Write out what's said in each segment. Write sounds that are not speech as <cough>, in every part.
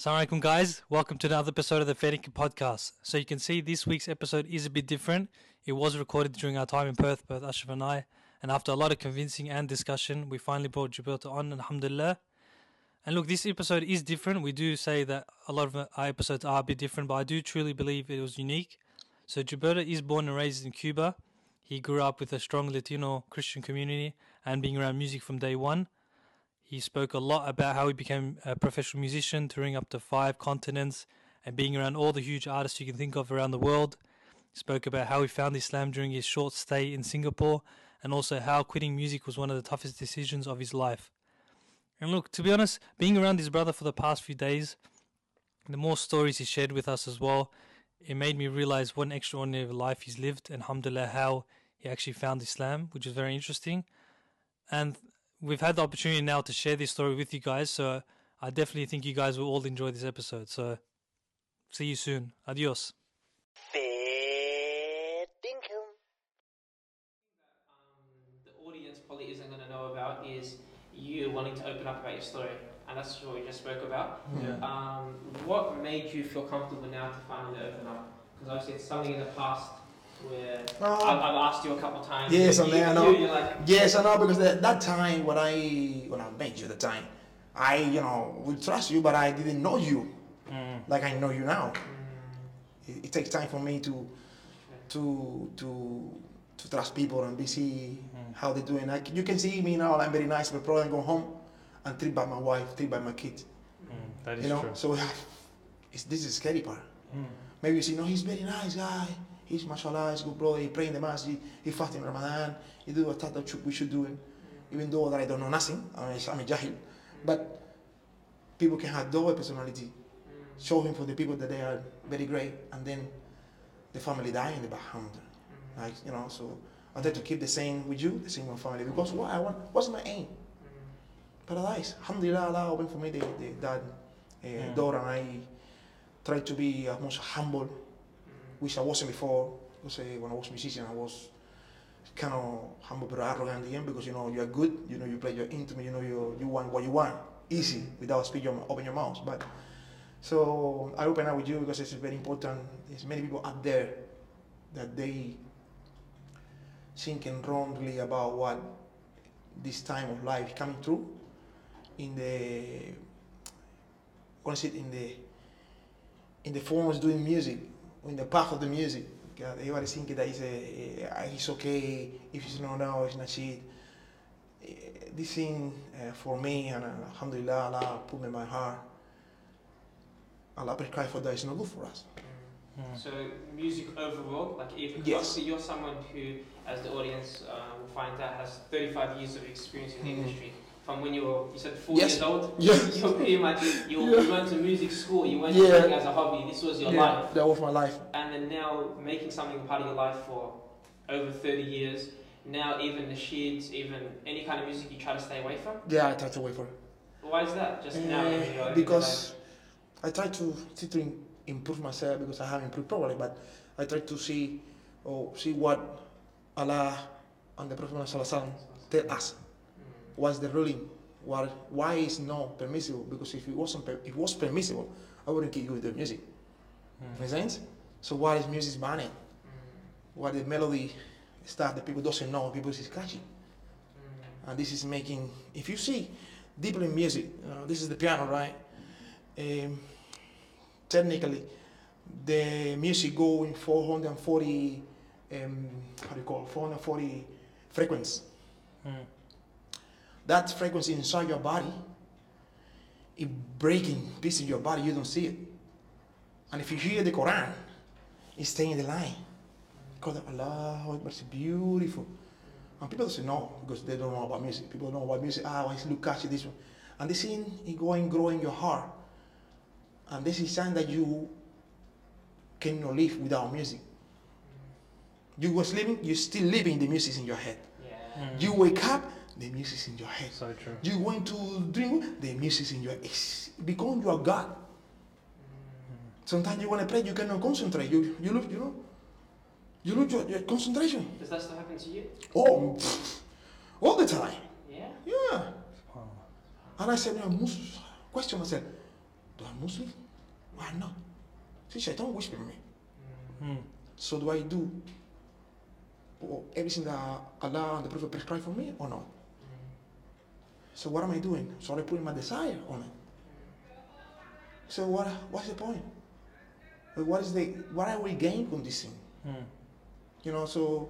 Assalamualaikum guys, welcome to another episode of the Fedika podcast. So you can see this week's episode is a bit different. It was recorded during our time in Perth, both Ashraf and I, and after a lot of convincing and discussion, we finally brought Gilberto on, alhamdulillah. And look, this episode is different. We do say that a lot of our episodes are a bit different, but I do truly believe it was unique. So Gilberto is born and raised in Cuba. He grew up with a strong Latino Christian community and being around music from day one. He spoke a lot about how he became a professional musician, touring up to five continents and being around all the huge artists you can think of around the world. He spoke about how he found Islam during his short stay in Singapore and also how quitting music was one of the toughest decisions of his life. And look, to be honest, being around his brother for the past few days, the more stories he shared with us as well, it made me realize what an extraordinary life he's lived and alhamdulillah how he actually found Islam, which is very interesting. And we've had the opportunity now to share this story with you guys, so I definitely think you guys will all enjoy this episode. So, see you soon. Adios. Fair dinkum. um, the audience probably isn't going to know about is you wanting to open up about your story, and that's what we just spoke about. Yeah. Um, what made you feel comfortable now to finally open up? Because obviously it's something in the past where Oh. I've, I've asked you a couple of times. Yes, you, and then I know. You're like, Yes, I know because that, that time when I when I met you, the time I you know would trust you, but I didn't know you Mm. like I know you now. mm, It, it takes time for me to to to to trust people and be see Mm. how they're doing. Like you can see me now, I'm very nice, but probably go home and treat by my wife, treat by my kids. Mm, that is You know, true. so <laughs> it's, this is the scary part. Mm. Maybe you see, no, he's very nice guy. He's mashallah, he's good brother. He pray in the masjid. He fast in Ramadan. He do what that should- we should do. it. Even though that I don't know nothing, I'm a, jahil. But people can have double personality. Show him for the people that they are very great, and then the family die in the background. Like you know, so I try to keep the same with you, the same with family, because what I want, what's my aim? Paradise. Alhamdulillah, Allah opened for me the, the, that uh, Mm. door, and I try to be as much humble which I wasn't before. Because uh, when I was a musician, I was kind of humble but arrogant in the end because you know you are good, you know you play your instrument, you know you you want what you want, easy without speak your open your mouth. But so I open up with you because it's very important. There's many people out there that they thinking wrongly about what this time of life coming through in the it in the in the forms doing music in the path of the music. God, everybody thinking that it's, a, a, it's okay, if it's not now, it's not shit. Eh, This thing uh, for me, and uh, alhamdulillah, Allah put me in my heart. Allah prescribe for that, it's not good for us. mm. Mm. So music overall, like even Yes. obviously you're someone who, as the audience uh, will find out, has 35 years of experience in the Mhm. industry. From when you were, you said four Yes. years old. Yes. <laughs> You're pretty much you, Yeah. you went to music school. You went Yeah. to music as a hobby. This was your Yeah, life, That was my life. and then now making something part of your life for over 30 years. Now even the sheets, even any kind of music you try to stay away from. Yeah, I try to for it. Why is that? Just now Eh, because I try to try to improve myself because I have improved probably, but I try to see or see what Allah and the Prophet Muhammad Sallallahu Alaihi Wasallam tell us. What's the ruling? What, why is not permissible? Because if it wasn't, per- if it was permissible, I wouldn't keep you with the music. Mm. Make sense? So why is music banned? mm, What the melody stuff that people doesn't know, people is catchy, mm, and this is making. If you see deeply in music, know, this is the piano, right? Um, technically, the music go in 440. Um, how do you call it? 440 frequency. Mm. That frequency inside your body, it breaking piece of your body, you don't see it. And if you hear the Quran, it's staying in the line. Because Allah, it's beautiful. And people say no, because they don't know about music. People know about music, ah, it's look catchy, this one. And this thing is going, growing your heart. And this is something that you cannot live without music. You was living, you're still living the music in your head. yeah. Mm. You wake up, the music's in your head. So true. You going to drink, the music's in your it's become your God. Mm, Sometimes you want to pray, you cannot concentrate. You you lose, you know, you lose your, your concentration. Does that still happen to you? Oh, pfft, all the time. Yeah. Yeah. Wow. And I said, you know, most question myself, do I'm Muslim? Why not? See, Shaitan whisper me. Mm. So do I do everything that Allah and the Prophet prescribed for me or not? So what am I doing? So I'm putting my desire on it. So what? What's the point? What is the? What I will gain from this thing? Mm. You know. So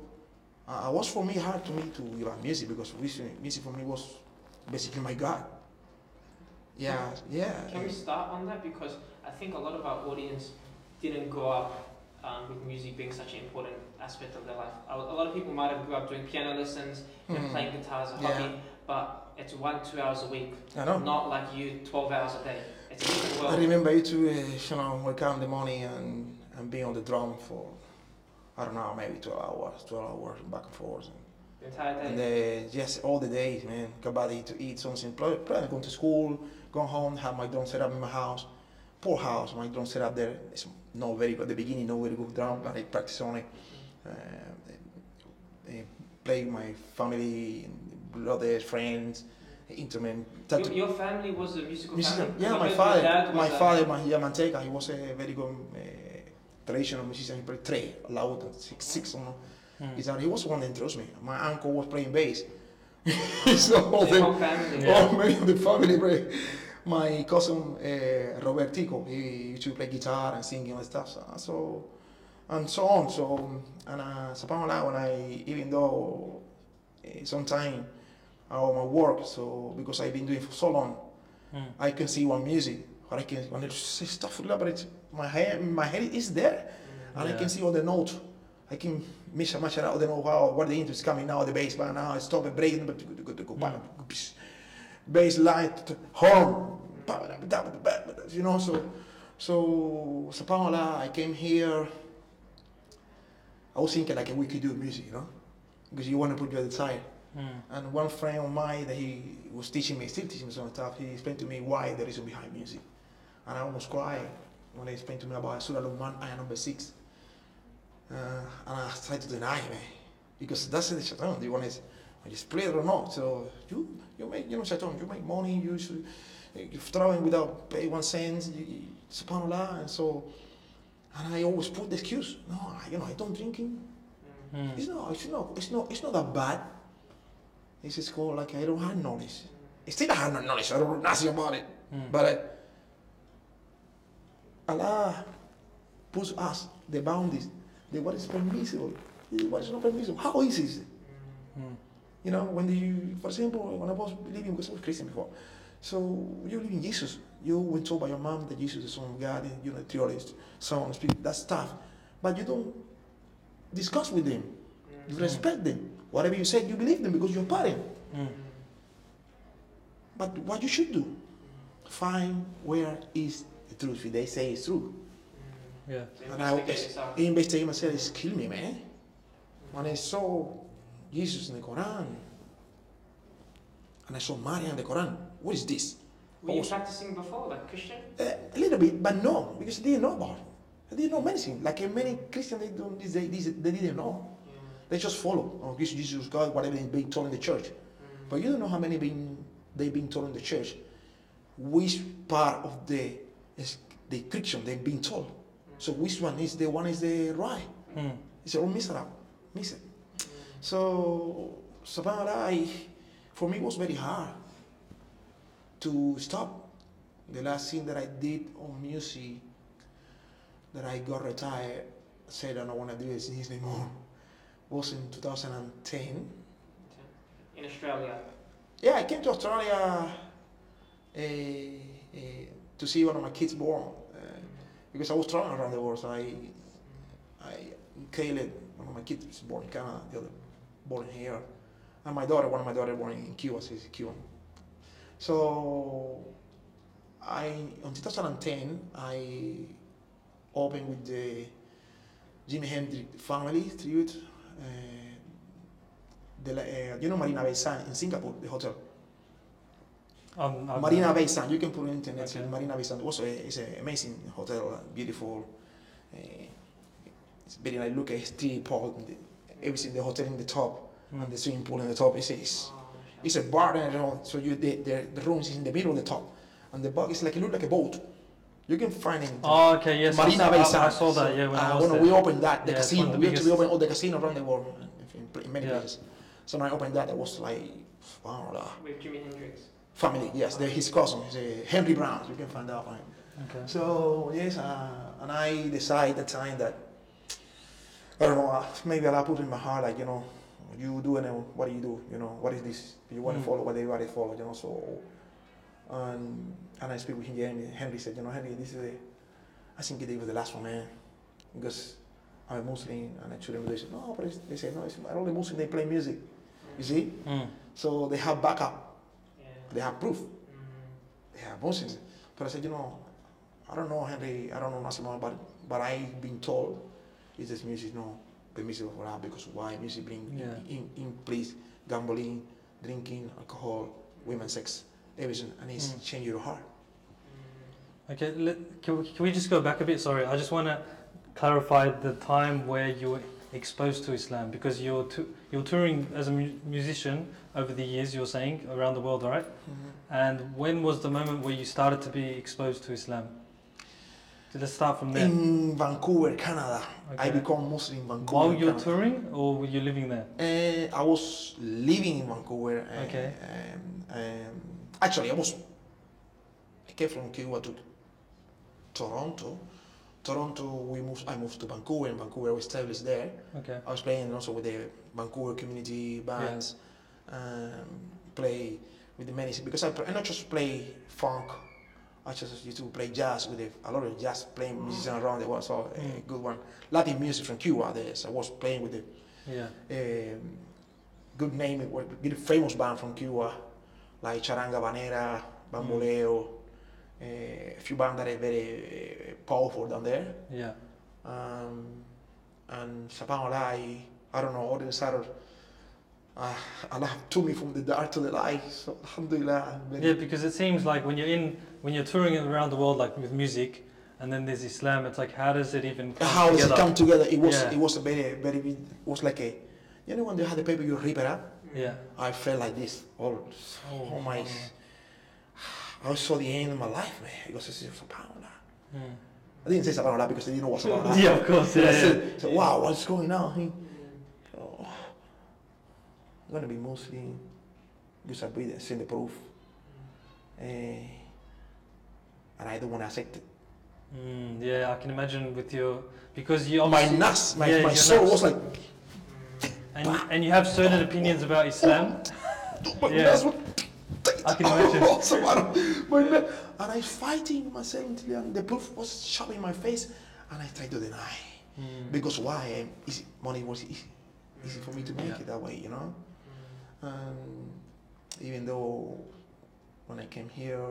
uh, it was for me hard to me to give up music because music, music for me was basically my God. Yeah, yeah. Can we start on that? Because I think a lot of our audience didn't grow up um, with music being such an important aspect of their life. A, a lot of people might have grew up doing piano lessons, and Mm. playing guitar as a Yeah. hobby, but it's one, two hours a week, I know. not like you, 12 hours a day. It's a different I remember you to, uh, you know, wake up in the morning and, and be on the drum for, I don't know, maybe 12 hours, 12 hours back and forth. The entire day. And uh, just all the days, man, kabadi to eat something, probably, probably going to school, go home, have my drum set up in my house. Poor house, my drum set up there. It's not very good at the beginning, not very good drum, but I practice on it. Uh, play my family, brothers, friends, instrument. your, your family was a musical Musician. family? Yeah, I my father, my a- father, my yeah, Manteca, he was a very good uh, traditional musician. He played three, loud, six, six. You know. Mm. He he was the one that introduced me. My uncle was playing bass. <laughs> <laughs> so all the the, whole family. Yeah. all many of the family play. My cousin uh, Robertico, he used to play guitar and singing and stuff. So, so and so on. So and uh, subhanallah, when I even though uh, sometimes I owe my work, so because I've been doing it for so long. Mm. I can see one music, or I can when it's stuff elaborate. My head, my head is there, and I can see all the notes. I can match match it out. I don't know how what the intro is coming now. The bass, but now I stop it, break Mm. bass line, horn, you know. So, so subhanallah, I came here. I was thinking like we could do music, you know, because you want to put your desire. Mm. And one friend of mine that he was teaching me, still teaching me some stuff, he explained to me why the reason behind music. And I almost cried when he explained to me about Surah Luqman, ayah number six. Uh, and I tried to deny me because that's the shaitan. The one is, you play it or not. So you, you make, you know, shaitan, you make money, you should, you're throwing without pay one cent, you, you, subhanAllah. And so, and I always put the excuse, no, I- you know, I don't drinking. Mm. It's not, it's not, it's not, it's not that bad. This is called like I don't have knowledge. It's still I have no knowledge. I don't know nothing about it. Mm. But uh, Allah puts us the boundaries, the what is permissible, what is not permissible. How easy is it? Mm. You know, when you, for example, when I was believing, because I was Christian before, so you believe in Jesus. You were told by your mom that Jesus is the Son of God, and you know, theologist, Son, Spirit, that stuff. But you don't discuss with them. You respect them. Whatever you said, you believe them because you're parent. Mm. But what you should do, find where is the truth. If they say it's true. Yeah. So And I investigate yourself. investigate myself, it's kill me, man. When I saw Jesus in the Quran, and I saw Maria in the Quran, what is this? Were you Also- practicing before, like Christian? Uh, a little bit, but no, because they didn't know about it. They didn't know medicine. Like many Christians, they don't. They, they, they didn't know. They just follow. Oh, Jesus, Jesus, God, whatever is being told in the church. But you don't know how many been they've been told in the church. Which part of the is the Christian they've been told. So which one is the one is the right? Mm. It's all up, miss it. So subhanallah, I, for me it was very hard to stop. The last thing that I did on music, that I got retired, said I don't want to do this anymore, was in 2010. In Australia. Yeah, I came to Australia uh, uh, to see one of my kids born uh, because I was traveling around the world. So I, I, Caleb, one of my kids was born in Canada, the other born here, and my daughter, one of my daughter born in Cuba, she's Cuban. So, I in 2010 I opened with the Jimi Hendrix family tribute. The, uh, you know Marina Bay Sands in Singapore, the hotel. Um, um, Marina Bay Sands, you can put it on internet. Okay. Marina Bay Sands also it's an amazing hotel, uh, beautiful. Uh, it's very like look at street pool, everything. The hotel in the top Mm. and the swimming pool in the top. It's it's, it's a bar and. So you the, the the rooms is in the middle of the top, and the bar is like it look like a boat. You can find it. Oh, okay, yes. Marina saw- Bay I, I saw that. Yeah, when I uh, was when there. we opened that, the Yeah, casino, the we actually biggest- opened all the casino around the world in, in, in many Yeah. places. So when I opened that, it was like, wow, With Jimi Hendrix. family. Yes, they're his cousin, he's, uh, Henry Brown. You can find out. Right? Okay. So yes, uh, and I decided at the time that I don't know. Uh, maybe Allah put in my heart like you know, you do and what do you do? You know, what is this? You want Mm. to follow what everybody follow? You know, so and and I speak with him. And Henry said, you know, Henry, this is a, I think it was the last one, man, because I'm a Muslim and I told them they said no, but it's, they said no, it's not only Muslim they play music. You see, Mm. so they have backup, Yeah. they have proof. Mm. They have Muslims. But I said, you know, I don't know, Henry, I don't know nothing about but but I've been told is this music no permissible for us because why music bring Yeah. in, in place gambling, drinking, alcohol, women sex, everything and it's Mm. change your heart. Okay, let, can, we, can we just go back a bit? Sorry, I just want to clarify the time where you were exposed to Islam because you're tu- you're touring as a mu- musician over the years. You're saying around the world, right? And when was the moment where you started to be exposed to Islam? So let's start from there. In Vancouver, Canada, I become Muslim in Vancouver. While you're Canada. touring, or were you living there? Uh, I was living in Vancouver. Uh, Okay. Um, um, actually, I was. I came from Cuba to Toronto. Toronto, we moved. I moved to Vancouver, and Vancouver was established there. Okay. I was playing also with the Vancouver community bands. Um, play with the many because I, I not just play funk. I just used to play jazz with a, a lot of jazz playing musicians around the world. So a Mm. good one. Latin music from Cuba. There, so I was playing with the Yeah. um, good name, it was- good famous band from Cuba, like Charanga Habanera, Bamboleo, uh, a few bands that are very uh, powerful down there. Yeah. Um, and Sapanolai, I don't know, all the Saturday, uh, Allah took me from the dark to the light. So Alhamdulillah. Yeah, because it seems like when you're in, when you're touring around the world, like with music, and then there's Islam, it's like, how does it even come together? How does it come together? It was Yeah. it was a very very it was like a you know when you had the paper you rip it up. Yeah. I felt like this. All Oh, oh my I <sighs> saw the end of my life, man. Because this is Sabanola. Mm. I didn't say Sabanola because I didn't know what Sabanola <laughs> Yeah, of course. I Yeah, yeah. so, wow, what's going on? here? Oh, I'm gonna be I read and send the proof. Eh, and I don't want to accept it. Mm, yeah, I can imagine with your because you My nas, my, Yeah, my soul nas. was like, and and you have certain opinions about Islam. Yeah. I can imagine. Subhanallah. My na- and I fighting myself until the- the proof was shoved in my face, and I tried to deny. Mm. Because why? Easy, money was easy, easy for me to make Yeah. it that way, you know. Even though when I came here,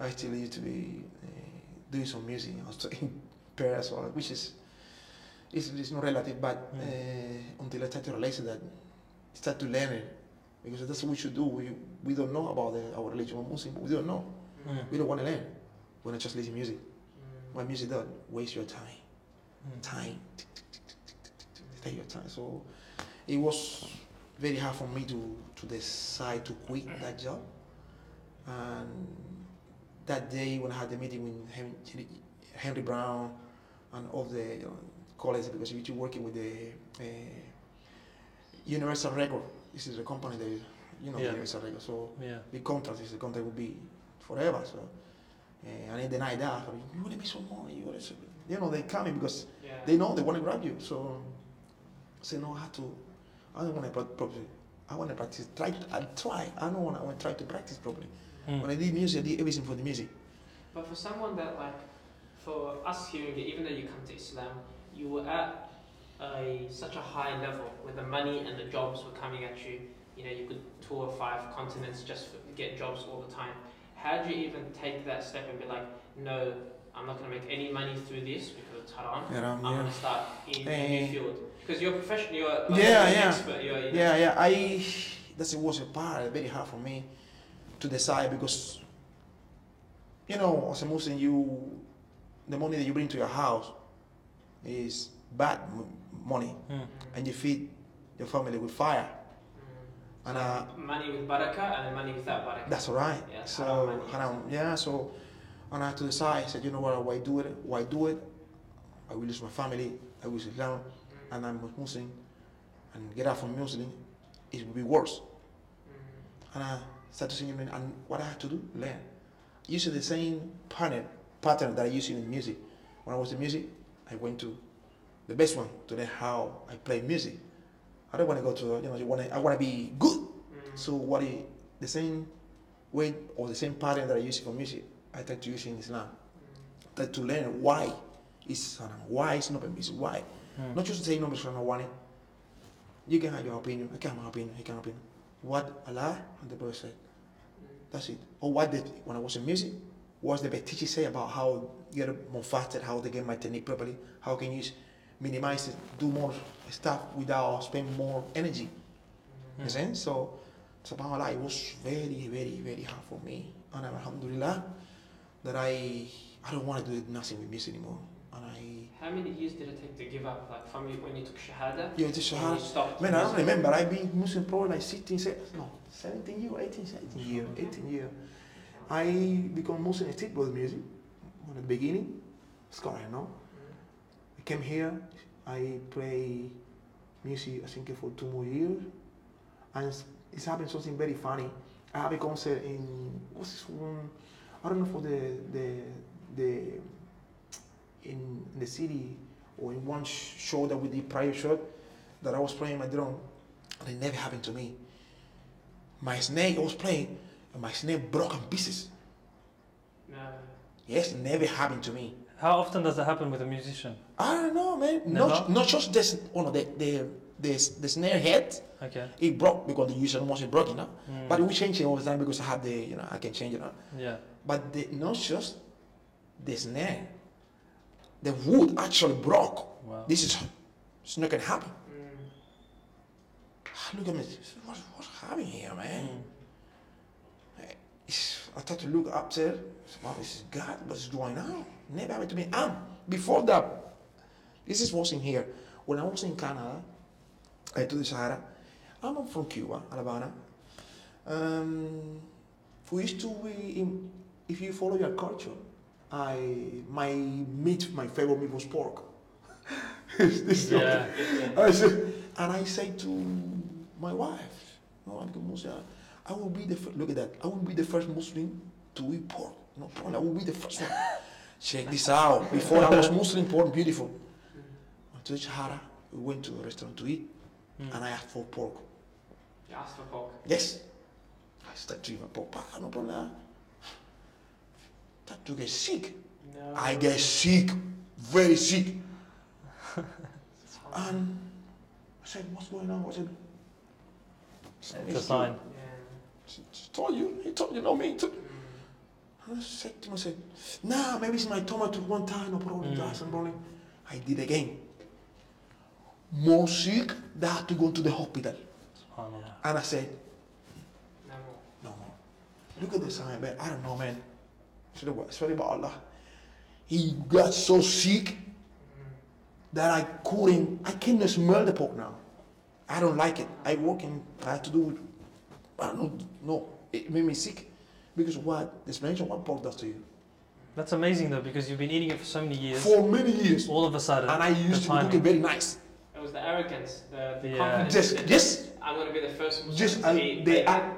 I still used to be uh, doing some music. I was <laughs> in Paris, which is it's, it's not relative, but Mm. uh, until I started to realize that, start to learn it, because that's what we should do. We we don't know about the, our religion, we're Muslim, we don't know. Mm. We don't want to learn. We want to just listen to music. What music does waste your time Mm. time. Take your time. So it was very hard for me to, to decide to quit that job. And that day when I had the meeting with Henry, Henry Brown and all the you know, colleagues, because we were working with the uh, Universal Record. This is the company that, you know, Yeah. Universal Record. So Yeah. the contract is the contract will be forever. So uh, and they denied that. So, you want to be some more. You want to, you know, they coming because Yeah. they know they want to grab you. So I say no, I have to. I don't want to properly. I want to practice. Try. To, I try. I don't want. I want to try to practice properly. When I Mm. did music, I did everything for the music. But for someone that like, for us hearing it, even though you come to Islam, you were at a such a high level where the money and the jobs were coming at you. You know, you could tour five continents just for, get jobs all the time. How did you even take that step and be like, no, I'm not going to make any money through this because it's haram. Yeah, I'm going to start in a new field because you're a professional. You're like Yeah, an yeah. expert. You're, you know, Yeah, yeah. I. That was a part very hard for me to decide because, you know, as a Muslim, you, the money that you bring to your house, is bad money, Mm. and you feed your family with fire, Mm. and uh, money with barakah and money without barakah. That's right. Yeah, so haram money. haram, yeah. So And I had to decide. I said, you know what? Why do it? Why do it? I will lose my family. I will sit down, and I'm a Muslim, and get out from Muslim, it will be worse. And I started singing, and what I had to do, learn. Using the same pattern, pattern that I used in music. When I was in music, I went to the best one to learn how I play music. I don't want to go to, you know, you wanna, I want to be good. Mm. So what I, the same way or the same pattern that I use for music, I try to use in Islam. I try to learn why it's haram, why it's not permissible, why. Mm. Not just to say no, because I don't want it. You can have your opinion, I can have my opinion, I can have opinion. What Allah and the Prophet said. Mm. That's it. Or what did, when I was in music, what the best teacher say about how you get more faster, how to get my technique properly, how can you minimize it, do more stuff without spend more energy. You hmm. understand? So, subhanAllah, it was very, very, very hard for me. And I'm alhamdulillah that I I don't want to do nothing with music anymore. And I How many years did it take to give up? Like from you- when you took Shahada? yeah, when hard. stopped Man, I don't remember. I've been Muslim probably like 16, se- no, 17 years, 18, 17 years, 18 years. I become Muslim in street with music at the beginning. Scotland, no? I came here, I play music, I think, for two more years. And it's, happened something very funny. I have a concert in, what's this one? I don't know for the, the, the, in the city or in one sh- show that we did prior show that I was playing my drum and it never happened to me. My snake, was playing and my snare broke in pieces. No. Yes, never happened to me. How often does that happen with a musician? I don't know, man. Not, Never? not just this, oh no, the, the, the, the snare head, Okay. it broke because the user wasn't broken, no? Mm. But we change it all the time because I have the, you know, I can change it. know. yeah. But the, not just the snare, the wood actually broke. Wow. This is, it's not gonna happen. Mm. Look at me, what's, what's happening here, man? Mm. I start to look up there, wow, this is God, what's going on? Never happened to me. And before that, this is what's in here. When I was in Canada, I to the Sahara, I'm from Cuba, Alabama. Um, we used to, we, in, if you follow your culture, I, my meat, my favorite meat was pork. <laughs> This stuff. Yeah. I said, and I say to my wife, no, I'm Muslim. I will be the first, look at that. I will be the first Muslim to eat pork. No problem. I will be the first one. <laughs> Check this out. Before I was Muslim, pork beautiful. To Sahara, we went to a restaurant to eat, Mm. and I asked for pork. You asked for pork. Yes. I started to eat my pork. No problem. Start to get sick. No. I get sick, very sick. <laughs> And I said, what's going on? I said, It's a sign. Yeah. He told you, he told you, know me. He told, and I said to myself, nah, maybe it's my tomato one time, no problem, Mm. that's no problem. I did again. More sick, they had to go to the hospital. Subhanallah. And I said, No more. no more. Look at the sign, man. I don't know, man. Should have what? Sorry about Allah. He got so sick that I couldn't, I can't smell the pork now. I don't like it. I work in, I have to do, with- I don't know, it made me sick. Because what, the explanation what pork does to you. That's amazing though because you've been eating it for so many years. For many years. All of a sudden. And I used to cook it very nice. It was the arrogance, the, the Yeah. confidence. Just, that just, I'm gonna be the first Muslim just, to I, eat they bacon. are,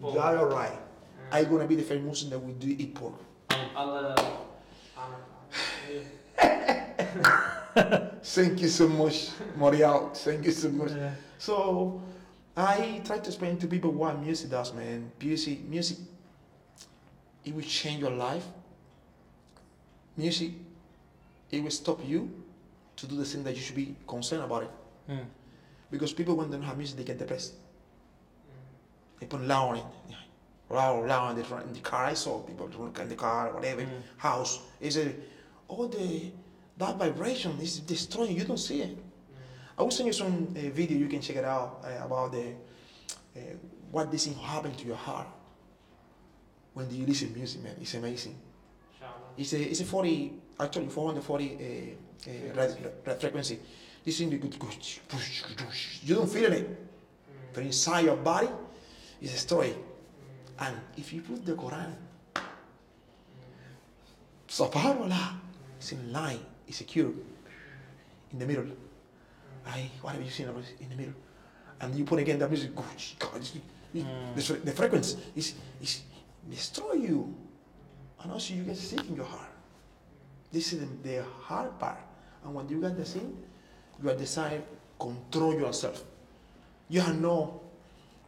Pork. they are right. Mm. I'm gonna be the first Muslim that will do eat pork. Allah. Allah. <laughs> Thank you so much, Morial. Thank you so much. Yeah. So I try to explain to people what music does, man. Music, music, it will change your life. Music, it will stop you to do the thing that you should be concerned about it. Mm. Because people when they don't have music, they get depressed. Mm. They put loud in, loud, loud in the, in the car. I saw people in the car, whatever, Mm. house. Is it all the that vibration is destroying? You don't see it. I will send you some uh, video. You can check it out uh, about the uh, what this thing happen to your heart when you listen music, man. It's amazing. It's a it's a forty actually four hundred forty uh, uh, Frequency. ra- ra- frequency. This thing you could go you don't feel it, Mm. but inside your body, it's destroyed. Mm. And if you put the Quran, subhanallah, it's in line, it's secure, in the middle. I, what have you seen in the middle? And you put again that music, it- the, frequency is, is destroy you. And also you get sick in your heart. This is the, the hard part. And when you get the sin, you are decide control yourself. You have no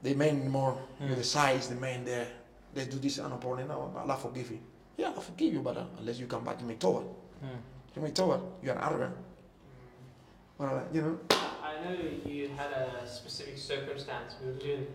the man more you Mm. decide the man there. Let's do this and no problem. No, Allah forgive you. Yeah, I forgive you, but uh, unless you come back to make Tawbah. Mm. You make Tawbah, you are arrogant. You know. I know you had a specific circumstance we were doing.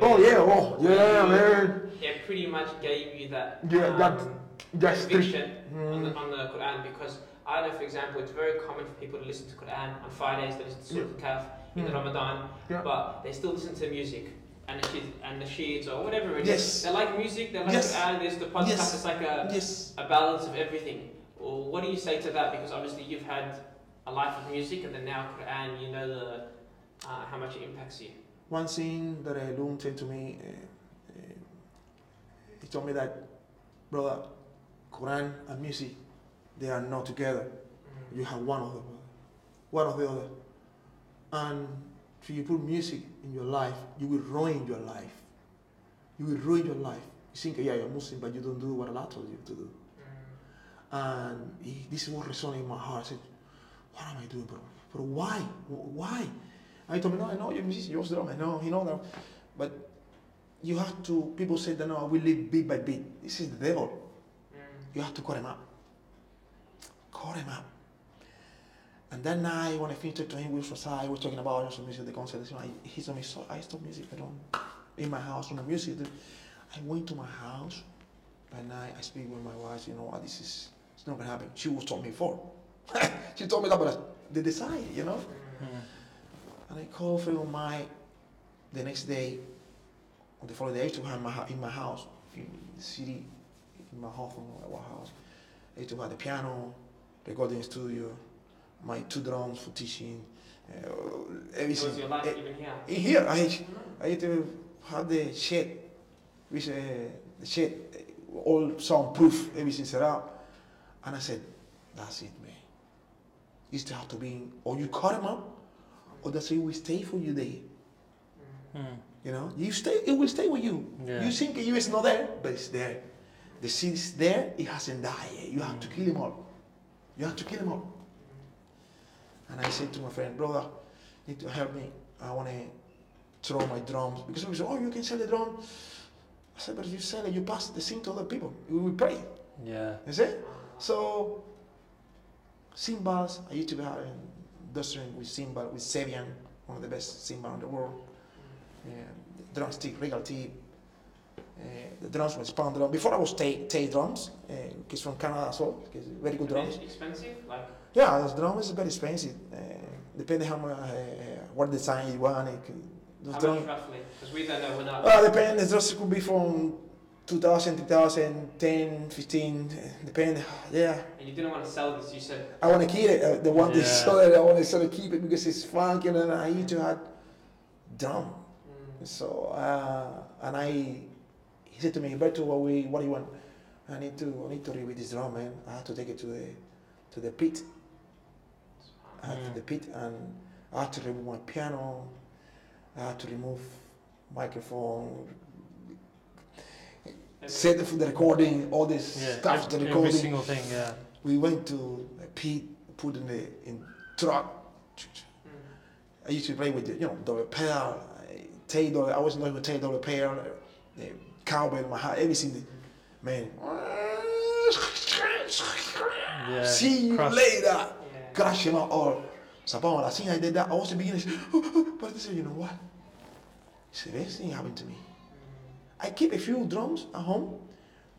Oh yeah, oh yeah, man. It pretty much gave you that Yeah, that- um, That's strict. conviction on, the, Mm. on the Quran because I know, for example, it's very common for people to listen to Quran on Fridays. They listen to Surah Al-Kahf in Mm. Ramadan, Yeah. but they still listen to music and the sheet and the sheets or whatever it is. Yes. They like music. They like Yes. Quran. There's the podcast. Yes. It's like a, Yes. a balance of everything. Well, what do you say to that? Because obviously you've had a life of music and then now Quran. You know the uh, how much it impacts you. One thing that a loon said to me, uh, he told me that, brother, Quran and music, they are not together. You have one of them, one of the other. And if you put music in your life, you will ruin your life. You will ruin your life. You think, yeah, you're Muslim, but you don't do what Allah told you to do. And he, this is what resonated in my heart. I said, what am I doing, bro? But why? Why? He told me, no, I know you're musician, you're drum, I know, you know that. But you have to, people say that, no, I will live bit by bit. This is the devil. You have to cut him up. Cut him up. And that night, when I finished talking to him, we was outside, we were talking about some music, the concert. You know, I- he told me, so I stopped music. I don't, in my house, on the music. I went to my house. By night, I speak with my wife, you know what, this is, it's not gonna happen. She was told me before. <laughs> she told me that, but they decided, you know. Mm. And I called friend my the next day, on the following day, I used to have my, in my house, in the city, in my in my house. I used to have the piano, recording studio, my two drums for teaching, uh, Was everything. your life Eh, even here? in here, I, I used to have the shed, which uh, the shed, uh, all soundproof, everything set up. And I said, that's it, man. Used to have to be, or you cut him up, or that's it will stay for you there. Mm. You know, you stay, it will stay with you. Yeah. You think you is not there, but it's there. The seed is there, it hasn't died yet. You have to kill him all. You have to kill him all. And I said to my friend, brother, you need to help me. I want to throw my drums. Because he said, oh, you can sell the drum. I said, but if you sell it, you pass the thing to other people. We will pray. Yeah. You see? So, cymbals, I used to be having industry with cymbal, with Sabian, one of the best cymbal in the world. Yeah, the drumstick, regal tip. Uh, the drums was pound drum. Before I was Taye, Taye drums, uh, is from Canada as well, very good drums. Expensive? Like Yeah, those drums is very expensive. Uh, depending how much, uh, what design you want. It, could- how drums. much roughly? Because we don't know. We're not. Well, depends. The drums could be from 2000, 2000, 10, 15, uh, depend. Yeah. and you didn't want to sell this. You said. I want to keep it. Uh, the one they Yeah. sell <laughs> it, I want to sort of keep it because it's funky and I used to have drum. Mm, So, uh, and I, he said to me, Berto, what, we, what do you want? I need to, I need to read with this drum, man. I have to take it to the, to the pit. I had to Mm. the pit and I had to remove my piano. I had to remove microphone, set the recording, all this Yeah. stuff, ev- the every recording. single thing. Yeah. We went to pit, put in the in truck. I used to play with the, you know, the I- tail I wasn't with tail double pedal, uh, cowbell in my heart, everything. Man. Yeah. See you Crush. later. yeah. Crash him out all. Sabon, I think I did that. I was the beginning. <gasps> But I said, you know what? It's the best thing happened to me. I keep a few drums at home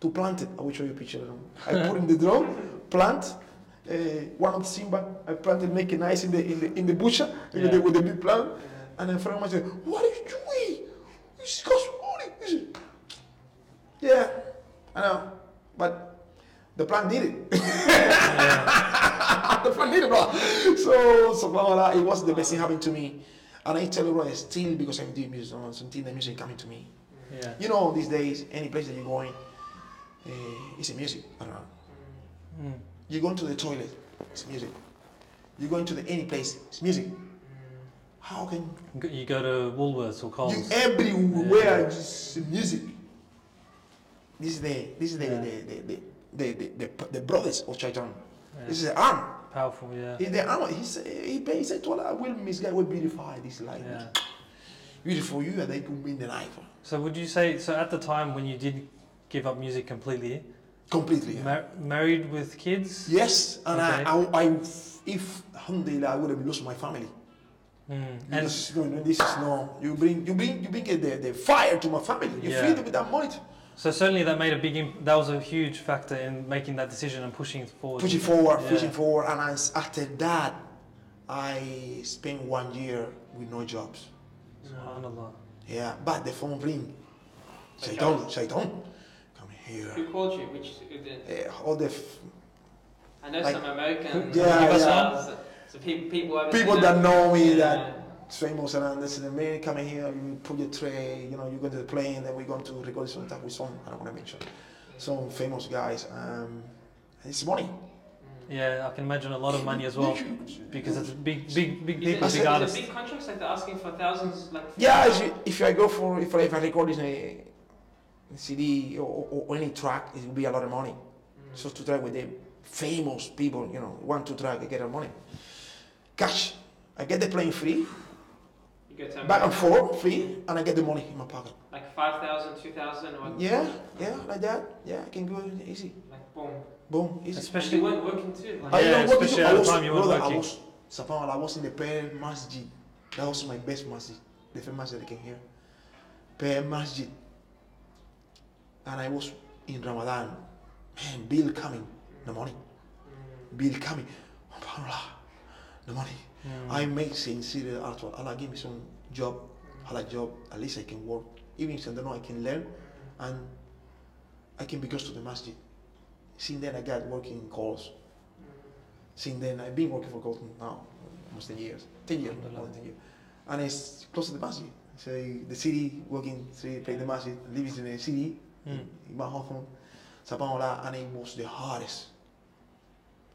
to plant it. I will show you a picture of them. I put in the drum, plant, uh, one of the cymbal, I planted, make it nice in the in the in the with, Yeah. the, with the big plant. yeah. And then friend of mine said, What are you doing? It's cost money. I said, Yeah, I know. But the plant did it. yeah. <laughs> the plant did it, bro. So, subhanAllah, it was the best thing happened to me. And I tell you, bro, still because I'm doing music, until the music coming to me. Yeah. You know, these days, any place that you're going, uh, it's a music around. Mm. You go into the toilet, it's music. You go into the any place, it's music. How can You go to Woolworths or you Coles. everywhere Yeah. music? This is the this is the Yeah. the, the, the, the, the, the, the brothers of Shaitan. Yeah. This is the arm. Powerful, yeah. He, the arm. He said he, he said to Allah, I will this guy will beautify this life. Yeah. Beautiful you and they can win the life. So would you say so at the time when you did give up music completely, Completely. yeah. mar- married with kids? Yes, and Okay. I, I, I, if alhamdulillah, I would have lost my family. Mm. And know, this is no, you bring, you bring, you bring the, the fire to my family. You Yeah. feed them with that money. so certainly that made a big imp- that was a huge factor in making that decision and pushing it forward. Pushing forward, Yeah. pushing forward, and I, after that, I spent one year with no jobs. Subhanallah. Yeah, but the phone ring. Like Shaitan. Shaitan, come here. Who called you? Which who did? Yeah, all the f- I know Like- some American. Yeah, yeah. one. So people, people, people that know me yeah. that famous and this is the man coming here, you put your tray, you know, you go to the plane, then we're going to record some type with some, I don't want to mention, some famous guys. Um, it's money. Yeah, I can imagine a lot of money as well <laughs> because it's big, big, big Is it, people, is big it, is artists. big contracts like they're asking for thousands? Like Yeah, if, you, if I go for, if I, if I record in a CD or, or, or any track, it will be a lot of money. Mm. So to try with the famous people, you know, want to try I get a money. Cash. I get the plane free, you go back and America, forth free, and I get the money in my pocket. like 5,000, 2,000 or Yeah, yeah, like that. Yeah, I can go easy. like boom. Boom, easy. Especially when weren't working too. Like, I Yeah, know what especially to do. at I the was, time you weren't brother, I was, subhanAllah, I was in the prayer masjid. That was my best masjid. The first masjid I came here. Prayer masjid. And I was in Ramadan. Man, bill coming. The money. Mm. Bill coming. SubhanAllah. The money. Mm. I make sincere after Allah give me some job. Allah job. At least I can work. Even if I don't know, I can learn. And I can be close to the masjid. Since then, I got working in Coles. Since then, I've been working for Golden now, almost 10 years. 10 years, more than 10 years. And it's close to the masjid. So the city, working, city, play the masjid, living in the city, Mm. in my home, subhanAllah, and it was the hardest.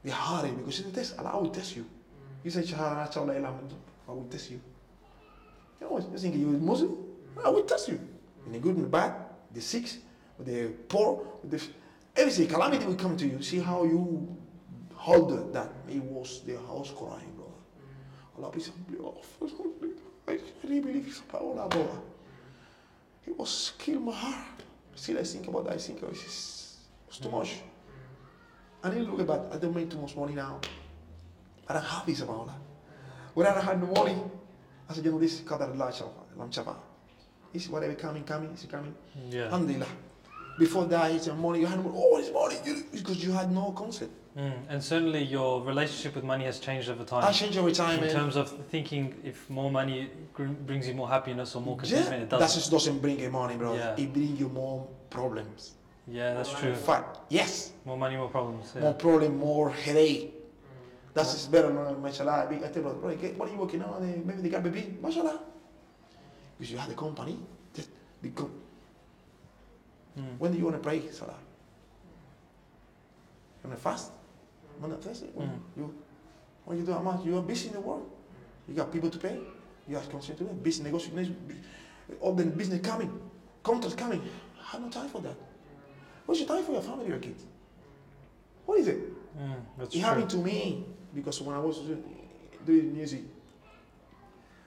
The hardest, because it's the test, Allah will test you. You say, Ilah, I will test you. You know, you think you're Muslim? I will test you. In the good and the bad, the sick, the poor, with the everything, calamity will come to you. See how you hold that. It was the house crying, brother. Allah help me off. I really believe it's power, brother. It was kill my heart. Still, I think about that. I think oh, it was, just, too much. I didn't look about. I don't make too much money now. I don't have this about that. When I had no money, I said, you know, this qadar Allah lam chafa. This whatever coming, coming, it's coming. Yeah. Alhamdulillah. Before that, it's your money. You had money. Oh, it's money. Because you had no concept. Mm. And certainly your relationship with money has changed over time. I changed every time. in man. terms of thinking if more money gr- brings you more happiness or more Yeah, contentment, it doesn't. that just doesn't bring you money, bro. Yeah. It brings you more problems. Yeah, that's true. In fact, yes, More money, more problems. more Yeah. problem, more headache. That's just better, no, mashallah. I tell you, bro, what are you working on? Eh, Maybe they got baby, mashallah. Because you have the company, just become. Mm. When do you want to pray, salah? You want to fast? You want to fast? When Mm. You, you do? You are busy in the world. You got people to pay. You have constant to pay. Business negotiation, all the business coming, contracts coming. I have no time for that. What's your time for your family, your kids? What is it? Mm. That's It true. happened to me because when I was doing music,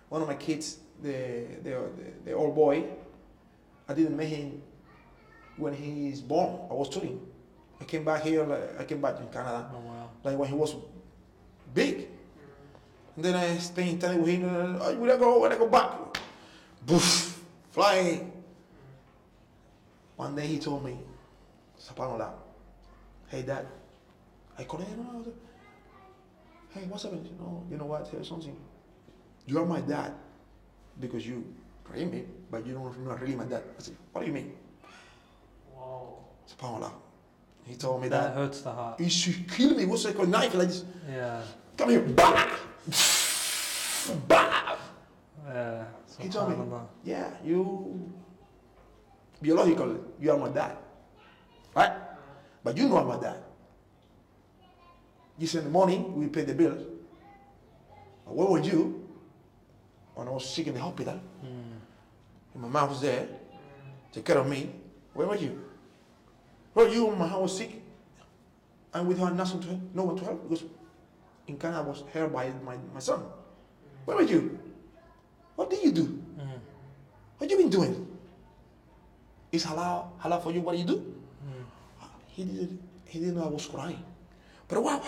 one of my kids, the the the, the old boy, I didn't meet him when he is born. I was touring. I came back here. Like, I came back in Canada, Oh wow. like when he was big. And then I spent time with him. And, oh, when I go, when I go back, boof, flying. One day he told me, Subhanallah, hey dad, I called him. "No, no, Hey, what's happening? know, you know what? Here's something. You are my dad because you pray me, but you don't you're not really my dad. I said, what do you mean? Subhanallah. He told me That that. hurts the heart. He should kill me. What's like a knife like this? Yeah. Come here, bah! bah! Yeah. He told me, yeah, you biological, you are my dad. Right? But you know I'm my dad. You send the money, we pay the bill. Where were you when I was sick in the hospital? Hmm. And my mom was there, take care of me. Where were you? Where were you when my mom was sick? And with her nothing to help, no one to help because in Canada I was held by my, my son. Where were you? What did you do? Mm. What you been doing? Is halal halal for you? What do you do? Mm. He didn't. He didn't know I was crying. But what?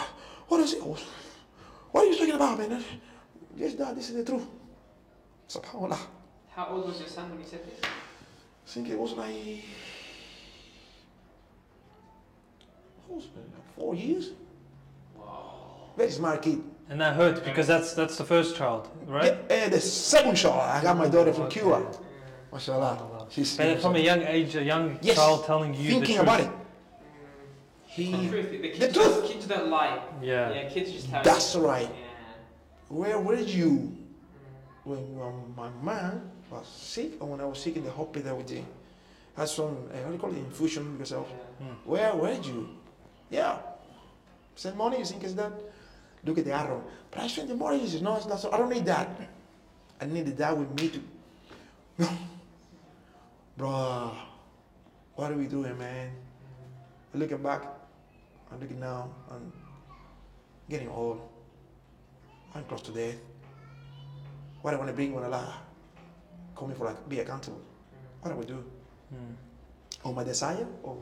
What is it? Was, what are you talking about, man? Yes, Dad. This is the truth. Subhanallah. How old was your son when you said this? I think it was like. What was it? Like four years. Wow. Very smart kid. And that hurt because that's that's the first child, right? Yeah, and the second child, I got my daughter from Cuba. Mashallah. She's But from a young age, a young Yes. child telling you thinking the truth. about it. The He. truth, the kids, The don't- truth. kids don't lie. Yeah. Yeah, kids just tell That's you. right. Yeah. Where were you when, when my man was sick or when I was sick in the hospital with the had some uh, how do you call it infusion because of Yeah. Mm. where were you? Yeah. Send money, you think it's that? Look at the arrow. But I spent the money, he says, no, it's not so I don't need that. I need that with me too. <laughs> Bro, what are we doing, man? I'm looking back, I'm looking now, I'm getting old. I'm close to death. What I want to bring when Allah call me for like be accountable. What do we do? Mm. Or my desire? Or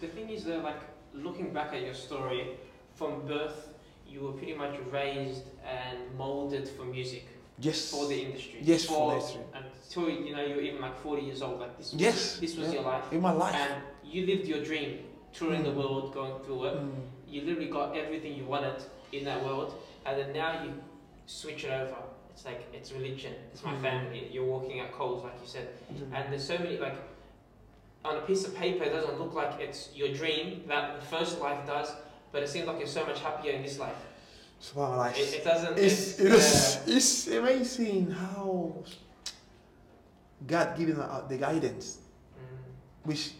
The thing is that, like, looking back at your story, from birth, you were pretty much raised and molded for music, yes. for the industry. Yes, for the industry. Until you know you're even like 40 years old, like this. Was, Yes, This was yeah. your life, in my life. and you lived your dream, touring the Mm. world, going through it. Mm. You literally got everything you wanted in that world, and then now you switch it over. It's like it's religion. It's my Mm. family. You're walking at Coles, like you said. Mm. And there's so many like on a piece of paper it doesn't look like it's your dream that the first life does, but it seems like you're so much happier in this life. Subhanallah. It, it doesn't. It's, It's, it is, uh, it's amazing how God given us the guidance, mm, which